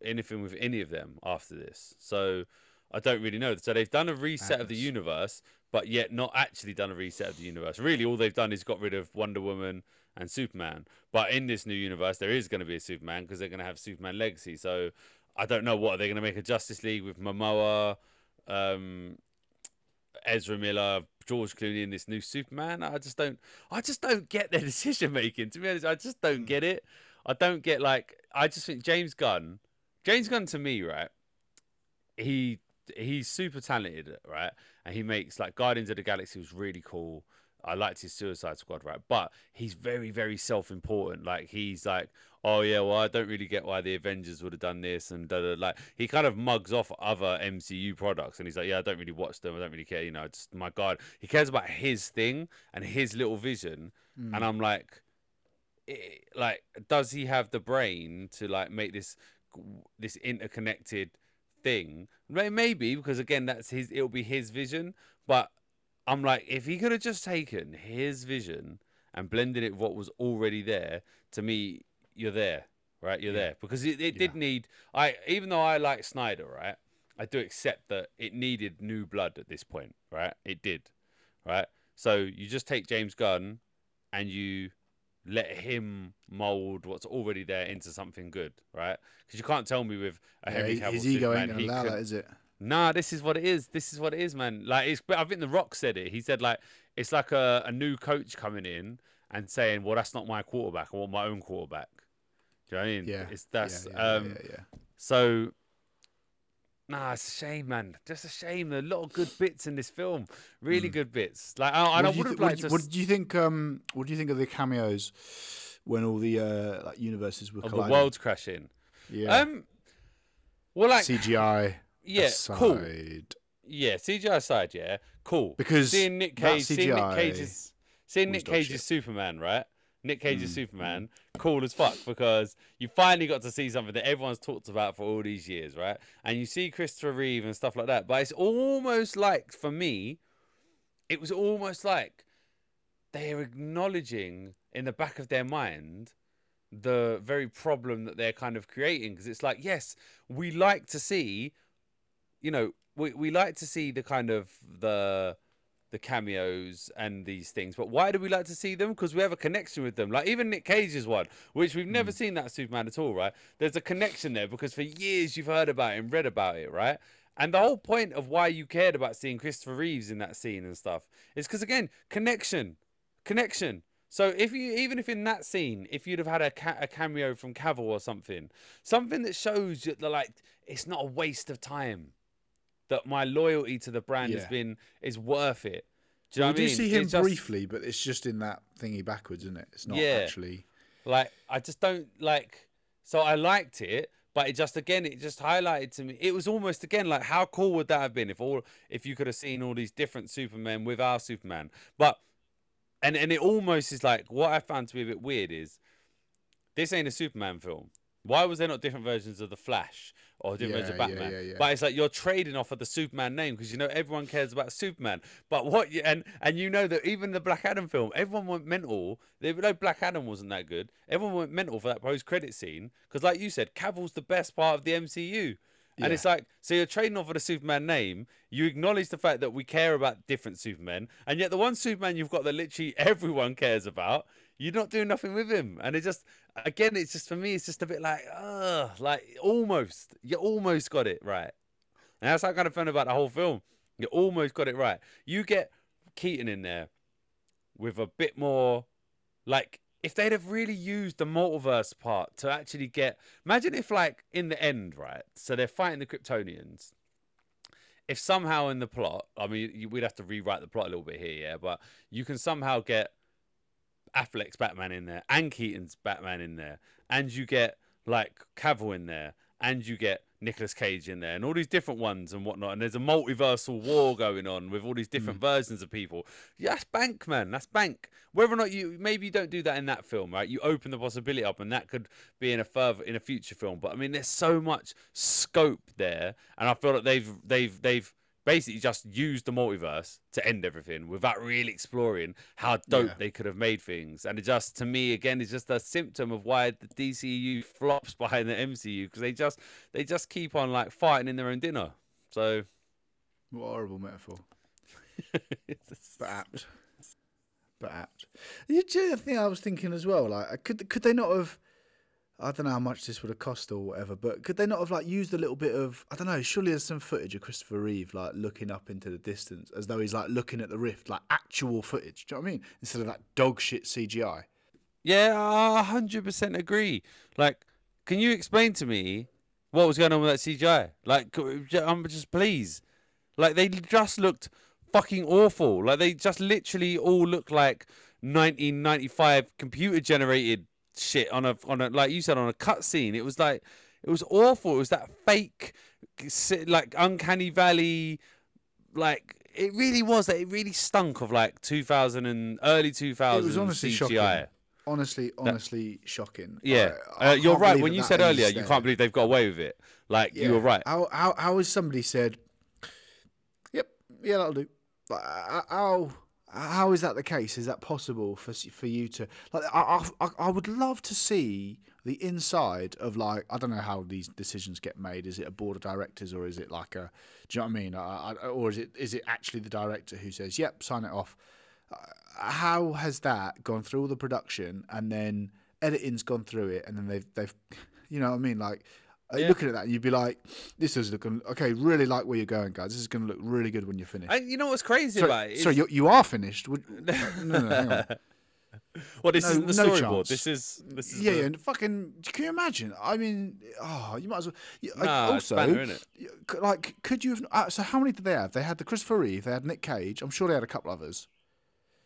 anything with any of them after this. So I don't really know. So they've done a reset of the universe, but yet not actually done a reset of the universe. Really, all they've done is got rid of Wonder Woman and Superman. But in this new universe, there is going to be a Superman because they're going to have Superman Legacy. So I don't know what they're they going to make a Justice League with Momoa, um, Ezra Miller, George Clooney, in this new Superman. I just don't. I just don't get their decision making. To be honest, I just don't hmm. get it. I don't get like. I just think James Gunn. James Gunn to me, right? He he's super talented, right? And he makes like Guardians of the Galaxy was really cool. I liked his Suicide Squad, right? But he's very, very self-important. Like he's like, oh yeah, well I don't really get why the Avengers would have done this and da, da, like he kind of mugs off other MCU products and he's like, yeah, I don't really watch them. I don't really care. You know, it's my God. He cares about his thing and his little vision. Mm. And I'm like, eh, like, does he have the brain to like make this this interconnected thing? Maybe because again, that's his. It'll be his vision, but I'm like, if he could have just taken his vision and blended it with what was already there, to me, you're there, right? You're Yeah. there because it, it did need. I even though I like Snyder, right? I do accept that it needed new blood at this point, right? It did, right? So you just take James Gunn and you let him mold what's already there into something good, right? Because you can't tell me with a Yeah, Henry his- Cavill his ego Superman, ain't gonna allow can- that, is it? Nah, this is what it is. This is what it is, man. Like it's. I think The Rock said it. He said like it's like a, a new coach coming in and saying, "Well, that's not my quarterback. I want my own quarterback." Do you know what I mean? Yeah. It's that's yeah, yeah, um. yeah, yeah. So. Nah, it's a shame, man. Just a shame. A lot of good bits in this film. Really good bits. Like, I, and I would have what liked do you- to. What do you think? Um, what do you think of the cameos when all the uh, like universes were of the world's crashing. yeah. Um. Well, like, CGI. yeah, cool. Yeah, CGI side, yeah, cool. Because seeing Nick Cage, seeing Nick Cage's, seeing Nick Cage's shit. Superman, right? Nick Cage's Mm, Superman, cool as fuck because you finally got to see something that everyone's talked about for all these years, right? And you see Christopher Reeve and stuff like that, but it's almost like for me, it was almost like they are acknowledging in the back of their mind the very problem that they're kind of creating because it's like yes we like to see you know we, we like to see the kind of the the cameos and these things but why do we like to see them? Because we have a connection with them. Like even nick cage's one which we've never hmm. seen that superman at all right? There's a connection there because for years you've heard about it and read about it right? And the whole point of why you cared about seeing christopher reeves in that scene and stuff is because again connection connection. So if you even if in that scene if you'd have had a, ca- a cameo from cavill or something something that shows you that like it's not a waste of time that my loyalty to the brand has been is worth it. Do you know we what I do mean? see him It's just- briefly, but it's just in that thingy backwards, isn't it? It's not Yeah. actually. Like I just don't like. So I liked it, but it just again it just highlighted to me. It was almost again like how cool would that have been if all if you could have seen all these different Supermen with our Superman, but and and it almost is like what I found to be a bit weird is this ain't a Superman film. Why was there not different versions of the Flash or versions of Yeah, yeah, Batman? yeah, yeah. But it's like you're trading off of the Superman name because you know everyone cares about Superman. But what you, and and you know that even the Black Adam film, everyone went mental. They know Black Adam wasn't that good. Everyone went mental for that post credit scene because, like you said, Cavill's the best part of the MCU. And Yeah. it's like, so you're trading off of the Superman name. You acknowledge the fact that we care about different Supermen, and yet the one Superman you've got that literally everyone cares about, you're not doing nothing with him. And it just, again, it's just for me, it's just a bit like, ugh, like almost, you almost got it right. And that's how I kind of fun about the whole film. You almost got it right. You get Keaton in there with a bit more, like, if they'd have really used the multiverse part to actually get, imagine if, like, in the end, right? So they're fighting the Kryptonians. If somehow in the plot, I mean, we'd have to rewrite the plot a little bit here, yeah, but you can somehow get Affleck's Batman in there and Keaton's Batman in there, and you get like Cavill in there, and you get Nicolas Cage in there, and all these different ones and whatnot. And there's a multiversal war going on with all these different mm. versions of people. Yeah, that's bank, man. That's bank. Whether or not you maybe you don't do that in that film, right? You open the possibility up, and that could be in a further in a future film. But I mean, there's so much scope there, and I feel like they've they've they've basically just used the multiverse to end everything without really exploring how dope Yeah. they could have made things. And it just, to me, again, is just a symptom of why the DCU flops behind the MCU because they just they just keep on like fighting in their own dinner. So What a horrible metaphor. But apt. But apt. You do the other thing I was thinking as well, like, could could they not have? I don't know how much this would have cost or whatever, but could they not have like used a little bit of? I don't know. Surely there's some footage of Christopher Reeve like looking up into the distance as though he's like looking at the rift, like actual footage. Do you know what I mean? Instead of that dog shit CGI. yeah, I hundred percent agree. Like, can you explain to me what was going on with that CGI? Like, I'm just please. Like they just looked fucking awful. Like they just literally all looked like 1995 computer generated shit on a on a like you said on a cutscene. It was like it was awful. It was that fake, like uncanny valley, like. It really was. That it really stunk of like 2000 and early 2000s It was honestly CGI. shocking. Honestly, honestly shocking. Yeah, I- I uh, you're right. When you said earlier, you can't believe they've got away with it. Like you were right. How how how has somebody said? Yep, yeah, that'll do. Uh, how how is that the case? Is that possible for for you to like? I I, I would love to see the inside of like I don't know how these decisions get made. Is it a board of directors or is it like a? Do you know what I mean? I, I, or is it is it actually the director who says, "Yep, sign it off." uh, how has that gone through all the production and then editing's gone through it and then they've they've you know what I mean like Yeah. looking at that and you'd be like this is looking okay really like where you're going guys this is going to look really good when you're finished And you know what's crazy sorry, about it? sorry you, you are finished Would, no, no, hang on. well, this No- isn't the no storyboard. chance. This is this is yeah, the, yeah, and fucking. Can you imagine? I mean, oh, you might as well. like, Nah, also, banter, innit? y- c- like, could you have? Uh, so, how many did they have? They had the Christopher Reeve. They had Nick Cage. I'm sure they had a couple others.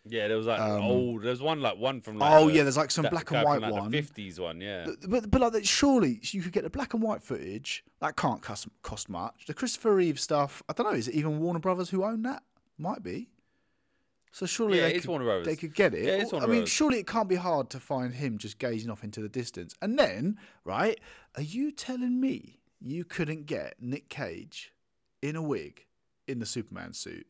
Yeah, there was like Um, old. There's one like one from. Like, oh the- yeah, there's like some black and from, white like, one. 50s one, yeah. But, but but like surely you could get the black and white footage. That can't cost cost much. The Christopher Reeve stuff. I don't know. Is it even Warner Brothers who own that? Might be. So surely Yeah, they it's could, Warner Brothers. they could get it. Yeah, it's I mean, Brothers. surely it can't be hard to find him just gazing off into the distance. And then, right? Are you telling me you couldn't get Nick Cage in a wig in the Superman suit?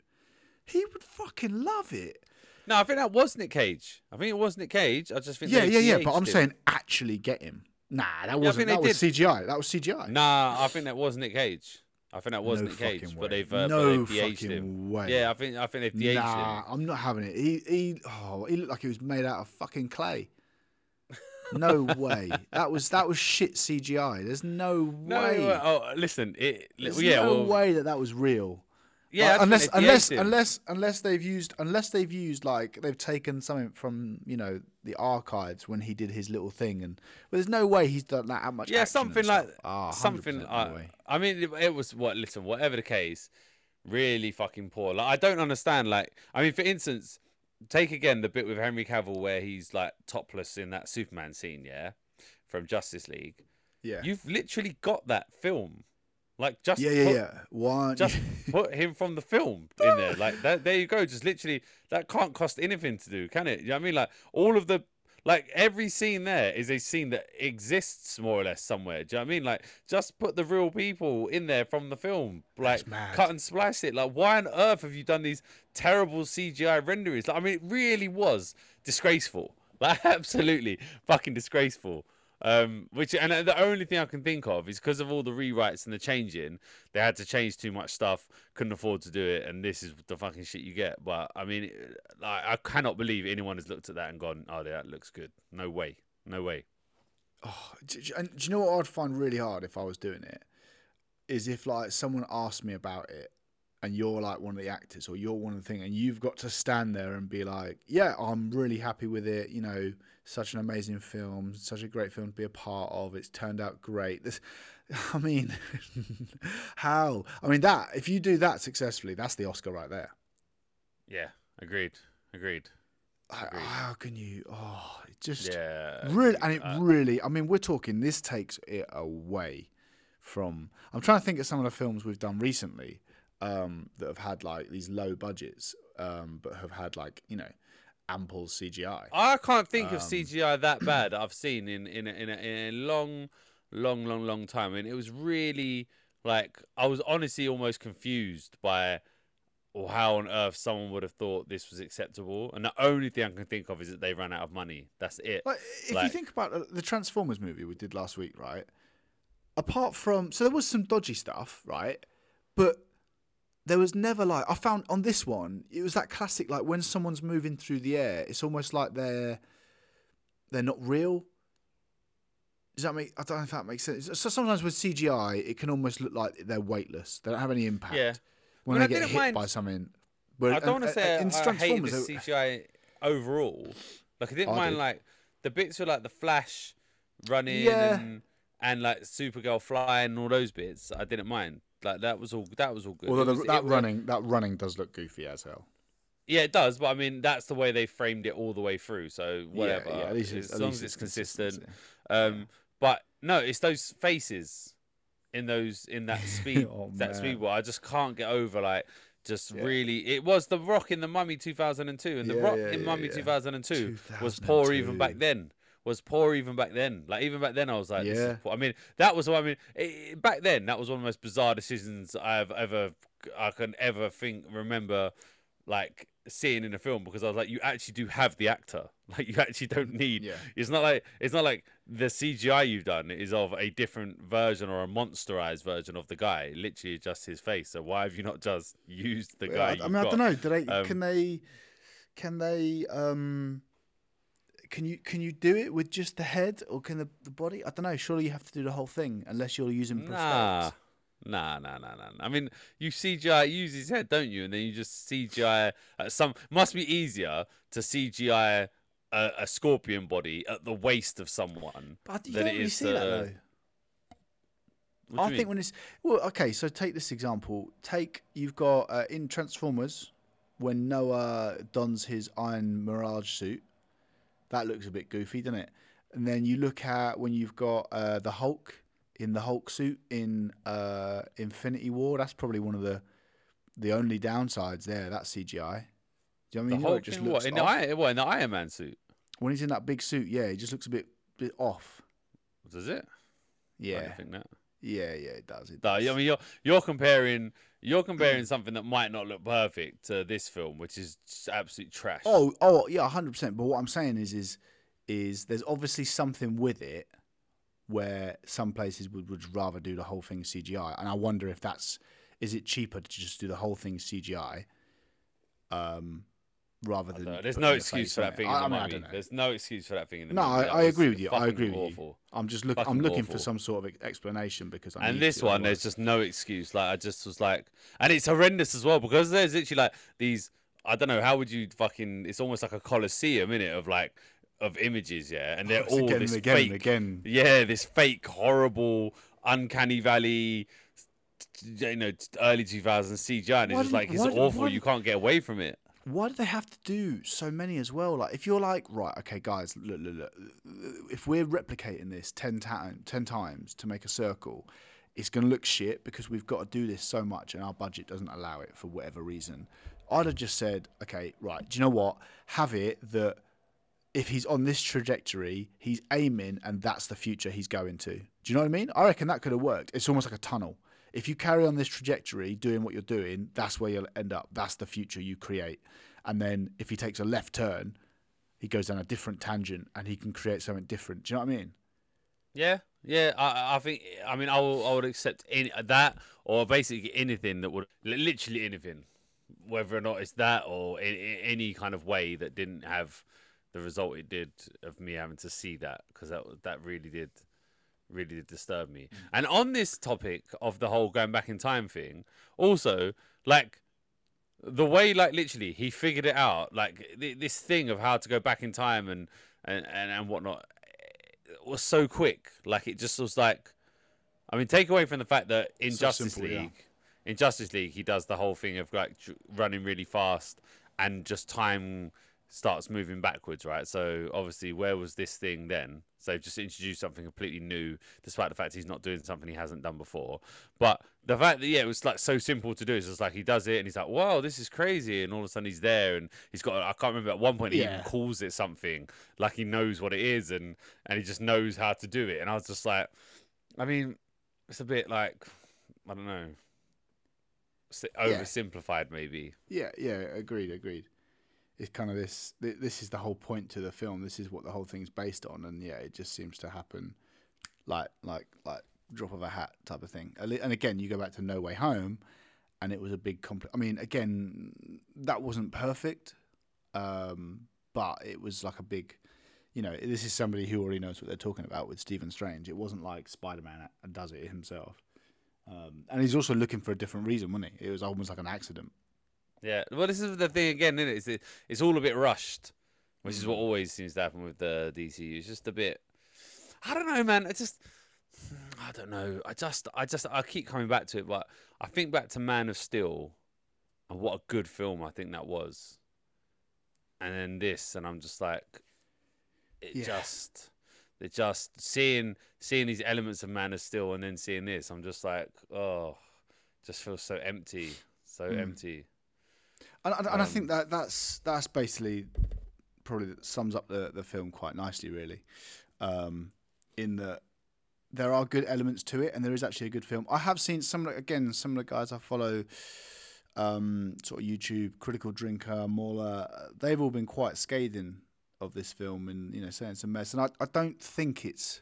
He would fucking love it. No, I think that was Nick Cage. I think it was Nick Cage. I just think. Yeah, yeah, yeah. But I'm him. saying actually get him. Nah, that wasn't. they That was did. CGI. That was CGI. Nah, I think that was Nick Cage. I think that was no Nick Cage, fucking but they've uh, no but they've fucking him. way. Yeah, I think I think they've de-aged nah, him. I'm not having it. He he oh, he looked like he was made out of fucking clay. No way. That was that was shit CGI. There's no No, way. uh, oh, listen, it. There's yeah, no well, way that that was real. Yeah, Like, unless they've unless him. unless unless they've used unless they've used like they've taken something from you know the archives when he did his little thing and but there's no way he's done that much yeah, something like. Ah, something. no I. I mean, it, it was what. Listen, whatever the case, really fucking poor. Like, I don't understand. Like, I mean, for instance, take again the bit with Henry Cavill where he's like topless in that Superman scene, yeah, from Justice League. yeah You've literally got that film. Like, just yeah yeah put, yeah one Just put him from the film in there. Like that. There you go. Just literally, that can't cost anything to do, can it? You know what I mean? Like all of the. Like every scene there is a scene that exists more or less somewhere. Do you know what I mean? Like just put the real people in there from the film. Like That's mad. cut and splice it. Like why on earth have you done these terrible CGI renderings? Like, I mean, it really was disgraceful. Like absolutely fucking disgraceful. Um, which and the only thing I can think of is because of all the rewrites and the changing, they had to change too much stuff, couldn't afford to do it, and this is the fucking shit you get. But I mean, like, I cannot believe anyone has looked at that and gone, "Oh, that looks good." No way, no way. Oh, do- and do you know what I'd find really hard if I was doing it? Is if like someone asked me about it, and you're like one of the actors, or you're one of the thing, and you've got to stand there and be like, "Yeah, I'm really happy with it." You know, such an amazing film, such a great film to be a part of. It's turned out great. This, I mean, how? I mean that if you do that successfully, that's the Oscar right there. Yeah, agreed, agreed. How- Agreed. How can you? Oh, it just Yeah, really and it uh, really i mean we're talking this takes it away from i'm trying to think of some of the films we've done recently um, that have had like these low budgets um, but have had like you know ample cgi I can't think of Um, CGI that bad I've seen in in a, in, a, in a long, long, long, long time. Mean, it was really like I was honestly almost confused by or how on earth someone would have thought this was acceptable. And the only thing I can think of is that they ran out of money. That's it. like if you think about uh, the transformers movie we did last week right apart from so there was some dodgy stuff right but there was never like I found on this one it was that classic like when someone's moving through the air it's almost like they're they're not real does that make I don't know if that makes sense so sometimes with CGI it can almost look like they're weightless they don't have any impact Yeah. when they I get hit mind- by something but I don't want to uh, say uh, in I, I hate the CGI overall. Like I didn't I mind did. like the bits with like the Flash running Yeah. and and like Supergirl flying and all those bits. I didn't mind. Like that was all that was all good. although the, was- that it was- running that running does look goofy as hell Yeah, it does, but I mean that's the way they framed it all the way through. So whatever, Yeah, yeah, at least as long as it's consistent. Um, but no, it's those faces in those in that speed Oh, that man. speed. I just can't get over like just Yeah. really. It was the Rock in the Mummy 2002, and the Yeah, Rock yeah, in Mummy yeah. 2002 was poor even back 2002. then. Was poor even back then. Like even back then, I was like, this is Yeah. poor. I mean, that was what I mean. i back then, that was one of the most bizarre decisions I've ever I can ever think remember like seeing in a film because I was like, you actually do have the actor. Like you actually don't need. Yeah. It's not like it's not like the CGI you've done is of a different version or a monsterized version of the guy. Literally just his face. So why have you not just used the guy? I, I mean, I don't know. Do they? Um, can they? can they um can you can you do it with just the head or can the, the body? I don't know. Surely you have to do the whole thing unless you're using Nah. prosthetics. Nah, nah, nah, nah. I mean, you CGI use his head, don't you? And then you just CGI at some. Must be easier to CGI a, a scorpion body at the waist of someone. But you than don't it really is see to- that though. What I think mean? when it's well, okay. So take this example. Take you've got uh, in Transformers when Noah dons his Iron Mirage suit. That looks a bit goofy, doesn't it? And then you look at when you've got uh, the Hulk in the Hulk suit in uh, Infinity War. That's probably one of the the only downsides there. That's CGI. Do you know what I the mean? Know, whole it just what looks in the. What in the Iron Man suit? when he's in that big suit. Yeah, he just looks a bit bit off. Does it? I Yeah, don't think that. yeah, yeah. It does. It No, does. I mean you're you're comparing you're comparing something that might not look perfect to this film, which is absolute trash. Oh, oh, yeah, hundred percent. But what I'm saying is, is, is there's obviously something with it where some places would, would rather do the whole thing CGI, and I wonder if that's is it cheaper to just do the whole thing CGI, um, rather than. There's no excuse for that thing I, in the I mean, I movie. know. There's no excuse for that thing in the No, movie. I, I agree with you. I agree with you. I'm just looking. I'm looking for some sort of explanation because I And this one, otherwise- there's just no excuse. Like I just was like, and it's horrendous as well because there's literally like these. I don't know how would you fucking. It's almost like a coliseum in it of like of images, yeah, and they're It's all again this again fake, again. yeah, this fake, horrible, uncanny valley. You know, early 2000s CGI, and it's Why just like it's awful. why- You can't get away from it. Why do they have to do so many as well? Like, if you're like, right, okay, guys, look, look, look, if we're replicating this 10, ti- 10 times to make a circle, it's going to look shit because we've got to do this so much and our budget doesn't allow it for whatever reason. I'd have just said, okay, right, do you know what? Have it that if he's on this trajectory, he's aiming and that's the future he's going to. Do you know what I mean? I reckon that could have worked. It's almost like a tunnel. If you carry on this trajectory, doing what you're doing, that's where you'll end up. That's the future you create. And then if he takes a left turn, he goes down a different tangent and he can create something different. Do you know what I mean? Yeah, yeah. I, I think. I mean, I, will, I would accept any, that or basically anything that would, literally anything, whether or not it's that or in, any kind of way that didn't have the result it did of me having to see that because that that really did, really did disturb me. And on this topic of the whole going back in time thing, also like the way like literally he figured it out like th- this thing of how to go back in time and and and, and whatnot it was so quick like it just was like i mean take away from the fact that in So justice simple, yeah. league in justice league he does the whole thing of like running really fast and just time starts moving backwards right? So obviously where was this thing then? So just introduce something completely new despite the fact he's not doing something he hasn't done before. But the fact that yeah it was like so simple to do it's just like he does it and he's like wow this is crazy and all of a sudden he's there and he's got i can't remember at one point he even calls it something. Like he knows what it is and and he just knows how to do it. And i was just like i mean it's a bit like i don't know si- Yeah. oversimplified maybe. Yeah, yeah, agreed, agreed. It's kind of this. This is the whole point to the film. This is what the whole thing's based on, and yeah, it just seems to happen, like, like, like drop of a hat type of thing. And again, you go back to No Way Home, and it was a big compl I mean, again, that wasn't perfect, um, but it was like a big. You know, this is somebody who already knows what they're talking about with Stephen Strange. It wasn't like Spider Man does it himself. Um, and he's also looking for a different reason, wasn't he? It was almost like an accident. Yeah, well, this is the thing again, isn't it? It's, it- it's all a bit rushed, which is what Mm. always seems to happen with the DCU. It's just a bit. I don't know, man. I just, I don't know. I just, I just, I keep coming back to it, but I think back to Man of Steel, and what a good film I think that was. And then this, and I'm just like, it Yeah. just, it just seeing seeing these elements of Man of Steel, and then seeing this, I'm just like, oh, just feels so empty, so Mm. empty. And, and, and I Um, think that that's that's basically probably sums up the, the film quite nicely, really. Um, in that there are good elements to it, and there is actually a good film. I have seen some again some of the guys I follow, um, sort of YouTube, Critical Drinker, Mauler. They've all been quite scathing of this film, and you know saying it's a mess. And I, I don't think it's.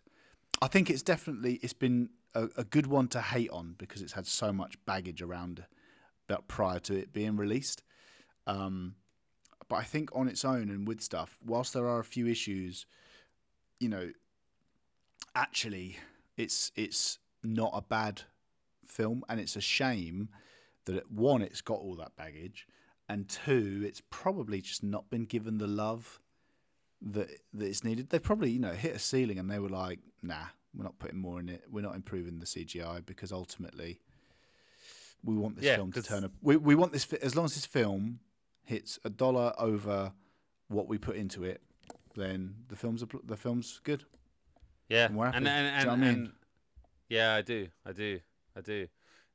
I think it's definitely it's been a, a good one to hate on because it's had so much baggage around, but prior to it being released. Um, but I think on its own and with stuff, whilst there are a few issues, you know, actually, it's it's not a bad film, and it's a shame that it, one, it's got all that baggage, and two, it's probably just not been given the love that that it's needed. They probably you know hit a ceiling, and they were like, nah, we're not putting more in it. We're not improving the CGI because ultimately we want this Yeah, film to turn up. We we want this as long as this film hits a dollar over what we put into it, then the film's a, pl- the film's good. Yeah, And and and, and, you know what I mean? and- yeah, I do, I do, I do.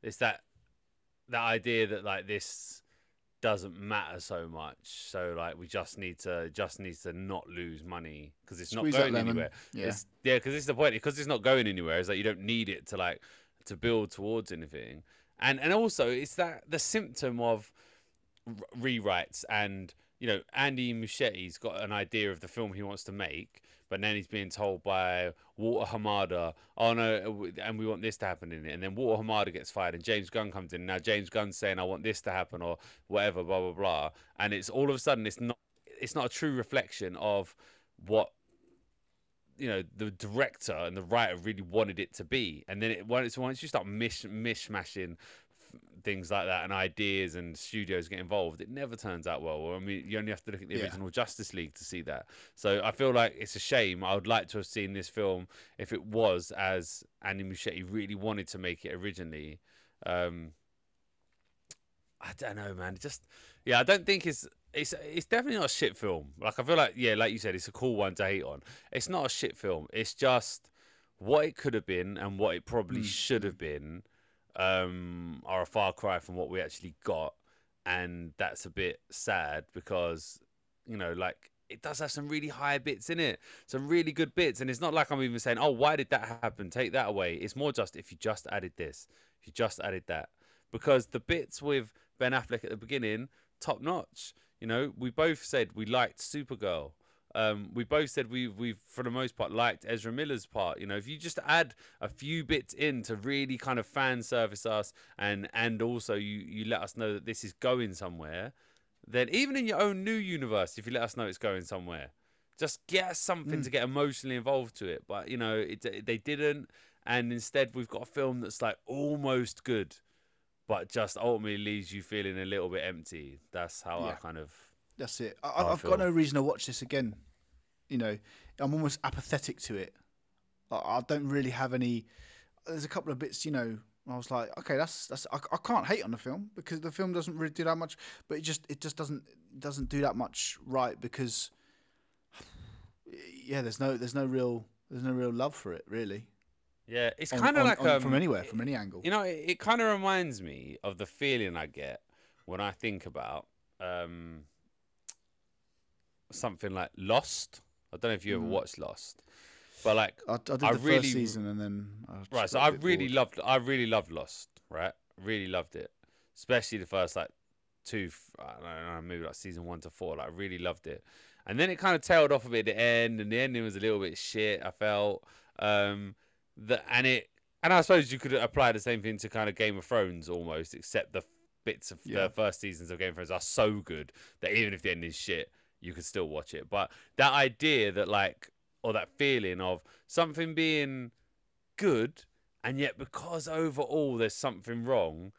It's that that idea that like this doesn't matter so much. So like we just need to just needs to not lose money because it's Squeeze not going anywhere. Yeah. It's, yeah, because this is the point. Because it's not going anywhere. Is that you don't need it to like to build towards anything. And and also it's that the symptom of rewrites and you know Andy Muschietti's got an idea of the film he wants to make, but then he's being told by Walter Hamada, "Oh no, uh, and we want this to happen in it." And then Walter Hamada gets fired, and James Gunn comes in. Now James Gunn's saying, "I want this to happen," or whatever, blah blah blah. And it's all of a sudden it's not it's not a true reflection of what you know the director and the writer really wanted it to be. And then it once once you start mish mishmashing things like that and ideas and studios get involved, it never turns out well. I mean, you only have to look at the Yeah. original Justice League to see that. So I feel like it's a shame. I would like to have seen this film if it was as Andy Muschietti really wanted to make it originally. Um, I don't know, man. It just yeah, I don't think it's it's it's definitely not a shit film. Like I feel like yeah, like you said, it's a cool one to hate on. It's not a shit film. It's just what it could have been and what it probably Mm. should have been um, are a far cry from what we actually got, and that's a bit sad because you know, like it does have some really high bits in it, some really good bits, and it's not like I'm even saying, oh, why did that happen? Take that away. It's more just if you just added this, if you just added that, because the bits with Ben Affleck at the beginning, top notch. You know, we both said we liked Supergirl. Um, we both said we we for the most part liked Ezra Miller's part. You know, if you just add a few bits in to really kind of fan service us, and and also you you let us know that this is going somewhere, then even in your own new universe, if you let us know it's going somewhere, just get us something Mm. to get emotionally involved to it. But you know, it, they didn't, and instead we've got a film that's like almost good, but just ultimately leaves you feeling a little bit empty. That's how I kind of That's it. I, I've got no reason to watch this again. You know, I'm almost apathetic to it. I, I don't really have any. There's a couple of bits, you know. I was like, okay, that's that's. I, I can't hate on the film because the film doesn't really do that much, but it just it just doesn't doesn't do that much right because. Yeah, there's no there's no real there's no real love for it really. yeah. It's kind of like on- um, from anywhere from any angle. You know, it, it kind of reminds me of the feeling I get when I think about um, something like Lost. I don't know if you ever Mhm. watched Lost, but like I, I did I the really- first season and then I right so i really bored. loved i really loved lost right really loved it especially the first like two i don't know maybe like season one to four like i really loved it and then it kind of tailed off a bit at the end and the ending was a little bit shit i felt um the and it and i suppose you could apply the same thing to kind of game of thrones almost except the bits of Yeah. the first seasons of game of thrones are so good that even if the ending's shit you could still watch it but that idea that like or that feeling of something being good, and yet because overall there's something wrong,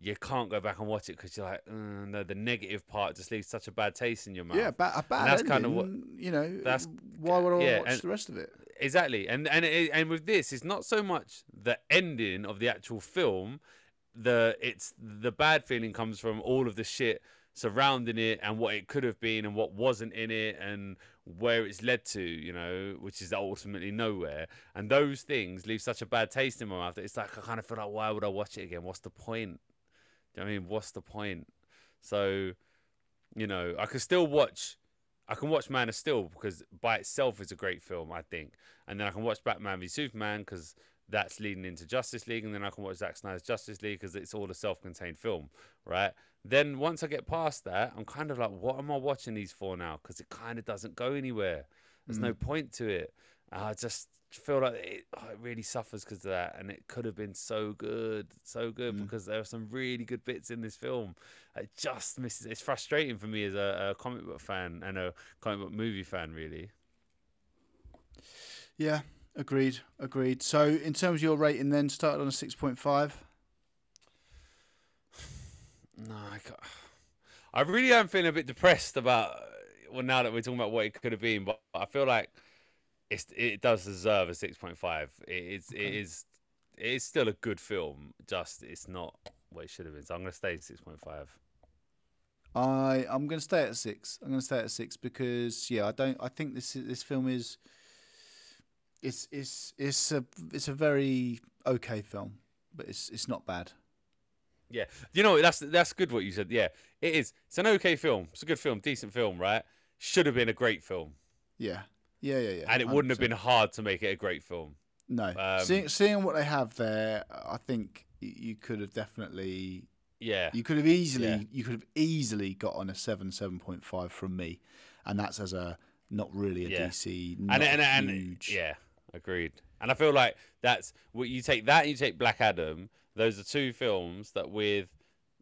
you can't go back and watch it because you're like, "Uh, no, the negative part just leaves such a bad taste in your mouth. Yeah, ba- a bad that's ending. kind of what- You know, that's- why would I yeah, watch and- the rest of it? exactly. And and it, and with this, it's not so much the ending of the actual film. The it's the bad feeling comes from all of the shit surrounding it and what it could have been and what wasn't in it and where it's led to, you know, which is ultimately nowhere. And those things leave such a bad taste in my mouth that it's like I kind of feel like, why would I watch it again? What's the point? Do you know I mean? What's the point? So, you know, I could still watch. I can watch Man of Steel because by itself is a great film, I think, and then I can watch Batman v Superman because that's leading into Justice League, and then I can watch Zack Snyder's Justice League because it's all a self-contained film, right? Then once I get past that, I'm kind of like, what am I watching these for now? Because it kind of doesn't go anywhere. There's no point to it. I just feel like it, oh, it really suffers because of that, and it could have been so good, so good Mm. because there are some really good bits in this film. It just misses. It's frustrating for me as a, a comic book fan and a comic book movie fan, really. Yeah, agreed, agreed. So in terms of your rating, then started on a six point five. No, I, can't. I really am feeling a bit depressed about. Well, now that we're talking about what it could have been, but I feel like it's it does deserve a six point five. It is it Okay. is it is still a good film. Just it's not what it should have been. So I'm gonna stay six point five. I I'm going to stay at six. I'm going to stay at six because yeah, I don't. I think this this film is. It's it's it's a it's a very okay film, but it's it's not bad. Yeah, you know that's that's good what you said. Yeah, it is. It's an okay film. It's a good film, decent film, right? Should have been a great film, Yeah, yeah, yeah, yeah. and it wouldn't have been hard to make it a great film. No, um, seeing seeing what they have there, I think you could have definitely Yeah, You could have easily Yeah. you could have easily got on a seven seven point five from me, and that's as a not really a Yeah. DC, not and and, and huge. yeah, agreed. And I feel like that's what you take that and you take Black Adam. Those are two films that with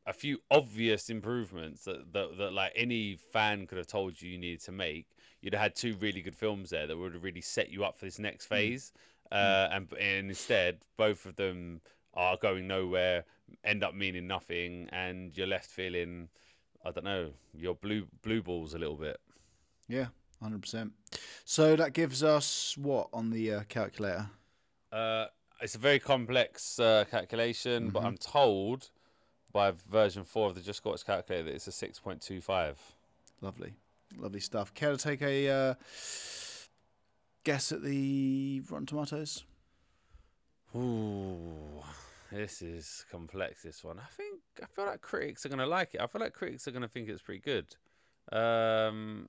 a few obvious improvements that, that that like any fan could have told you you needed to make. You'd have had two really good films there that would have really set you up for this next phase. Uh, and, and instead, both of them are going nowhere, end up meaning nothing, and you're left feeling, I don't know, your blue blue balls a little bit. yeah, hundred percent. So that gives us what on the uh, calculator? Uh, it's a very complex uh, calculation, but Mhm. I'm told by version four of the Just Got calculator that it's a six point two five. Lovely, lovely stuff. Care to take a uh, guess at the Rotten Tomatoes? Ooh, this is complex. This one, I think, I feel like critics are gonna like it. I feel like critics are gonna think it's pretty good. Um,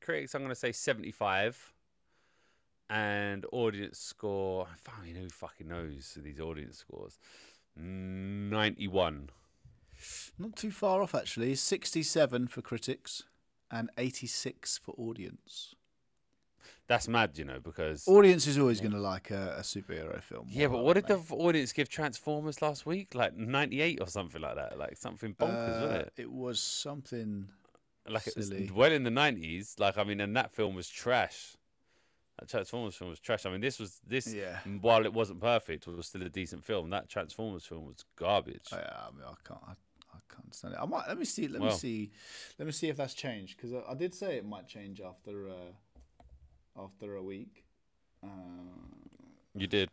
critics, I'm gonna say seventy five. And audience score, I mean, who fucking knows these audience scores? 91. Not too far off actually. Sixty-seven for critics and eighty-six for audience. That's mad, you know, because Audience is always going to like a, a superhero film. Yeah, but what did the audience give Transformers last week? Like 98 or something like that. Like something they? bonkers, wasn't Uh, it? It was something. Like it was well in the 90s. Like I mean, and that film was trash. That Transformers film was trash. I mean, this was this Yeah. while it wasn't perfect, it was still a decent film. That Transformers film was garbage. I, I mean, I can't. I, I can't understand it. I might. Let me see. Let me see. Let me see if that's changed because I, I did say it might change after uh, after a week. Uh, You did.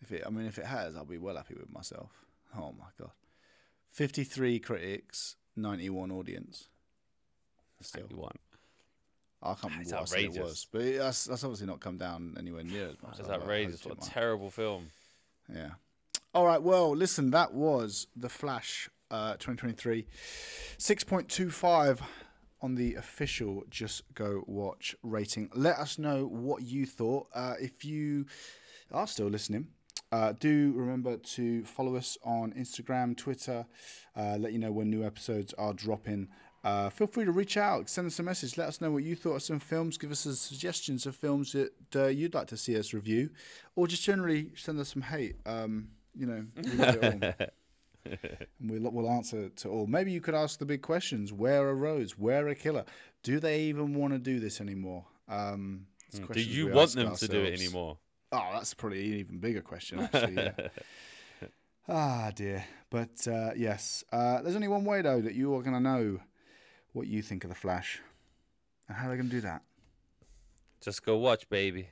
if it, I mean, if it has, I'll be well happy with myself. Oh my god, fifty-three critics, ninety-one audience. Still, 91. I can't remember It's what it was, but it, that's that's obviously not come down anywhere near as much. That's as I- I outrageous. What a might. terrible film. Yeah. All right. Well, listen, that was The Flash uh, 2023. 6.25 on the official Just Go Watch rating. Let us know what you thought. Uh, if you are still listening, uh, do remember to follow us on Instagram, Twitter, uh, let you know when new episodes are dropping. Uh, feel free to reach out, send us a message, let us know what you thought of some films, give us some suggestions of films that uh, you'd like to see us review, or just generally send us some hate. Um, you know, we love it all. and we'll, we'll answer to all. Maybe you could ask the big questions: Where are roads? Where are killer? Do they even want to do this anymore? Um, Mm. Do you want them to do it anymore? Oh, that's probably an even bigger question, actually. Yeah. ah, dear. But uh, yes, uh, there's only one way though that you are going to know what you think of the Flash, and how are they're going to do that. Just go watch, baby.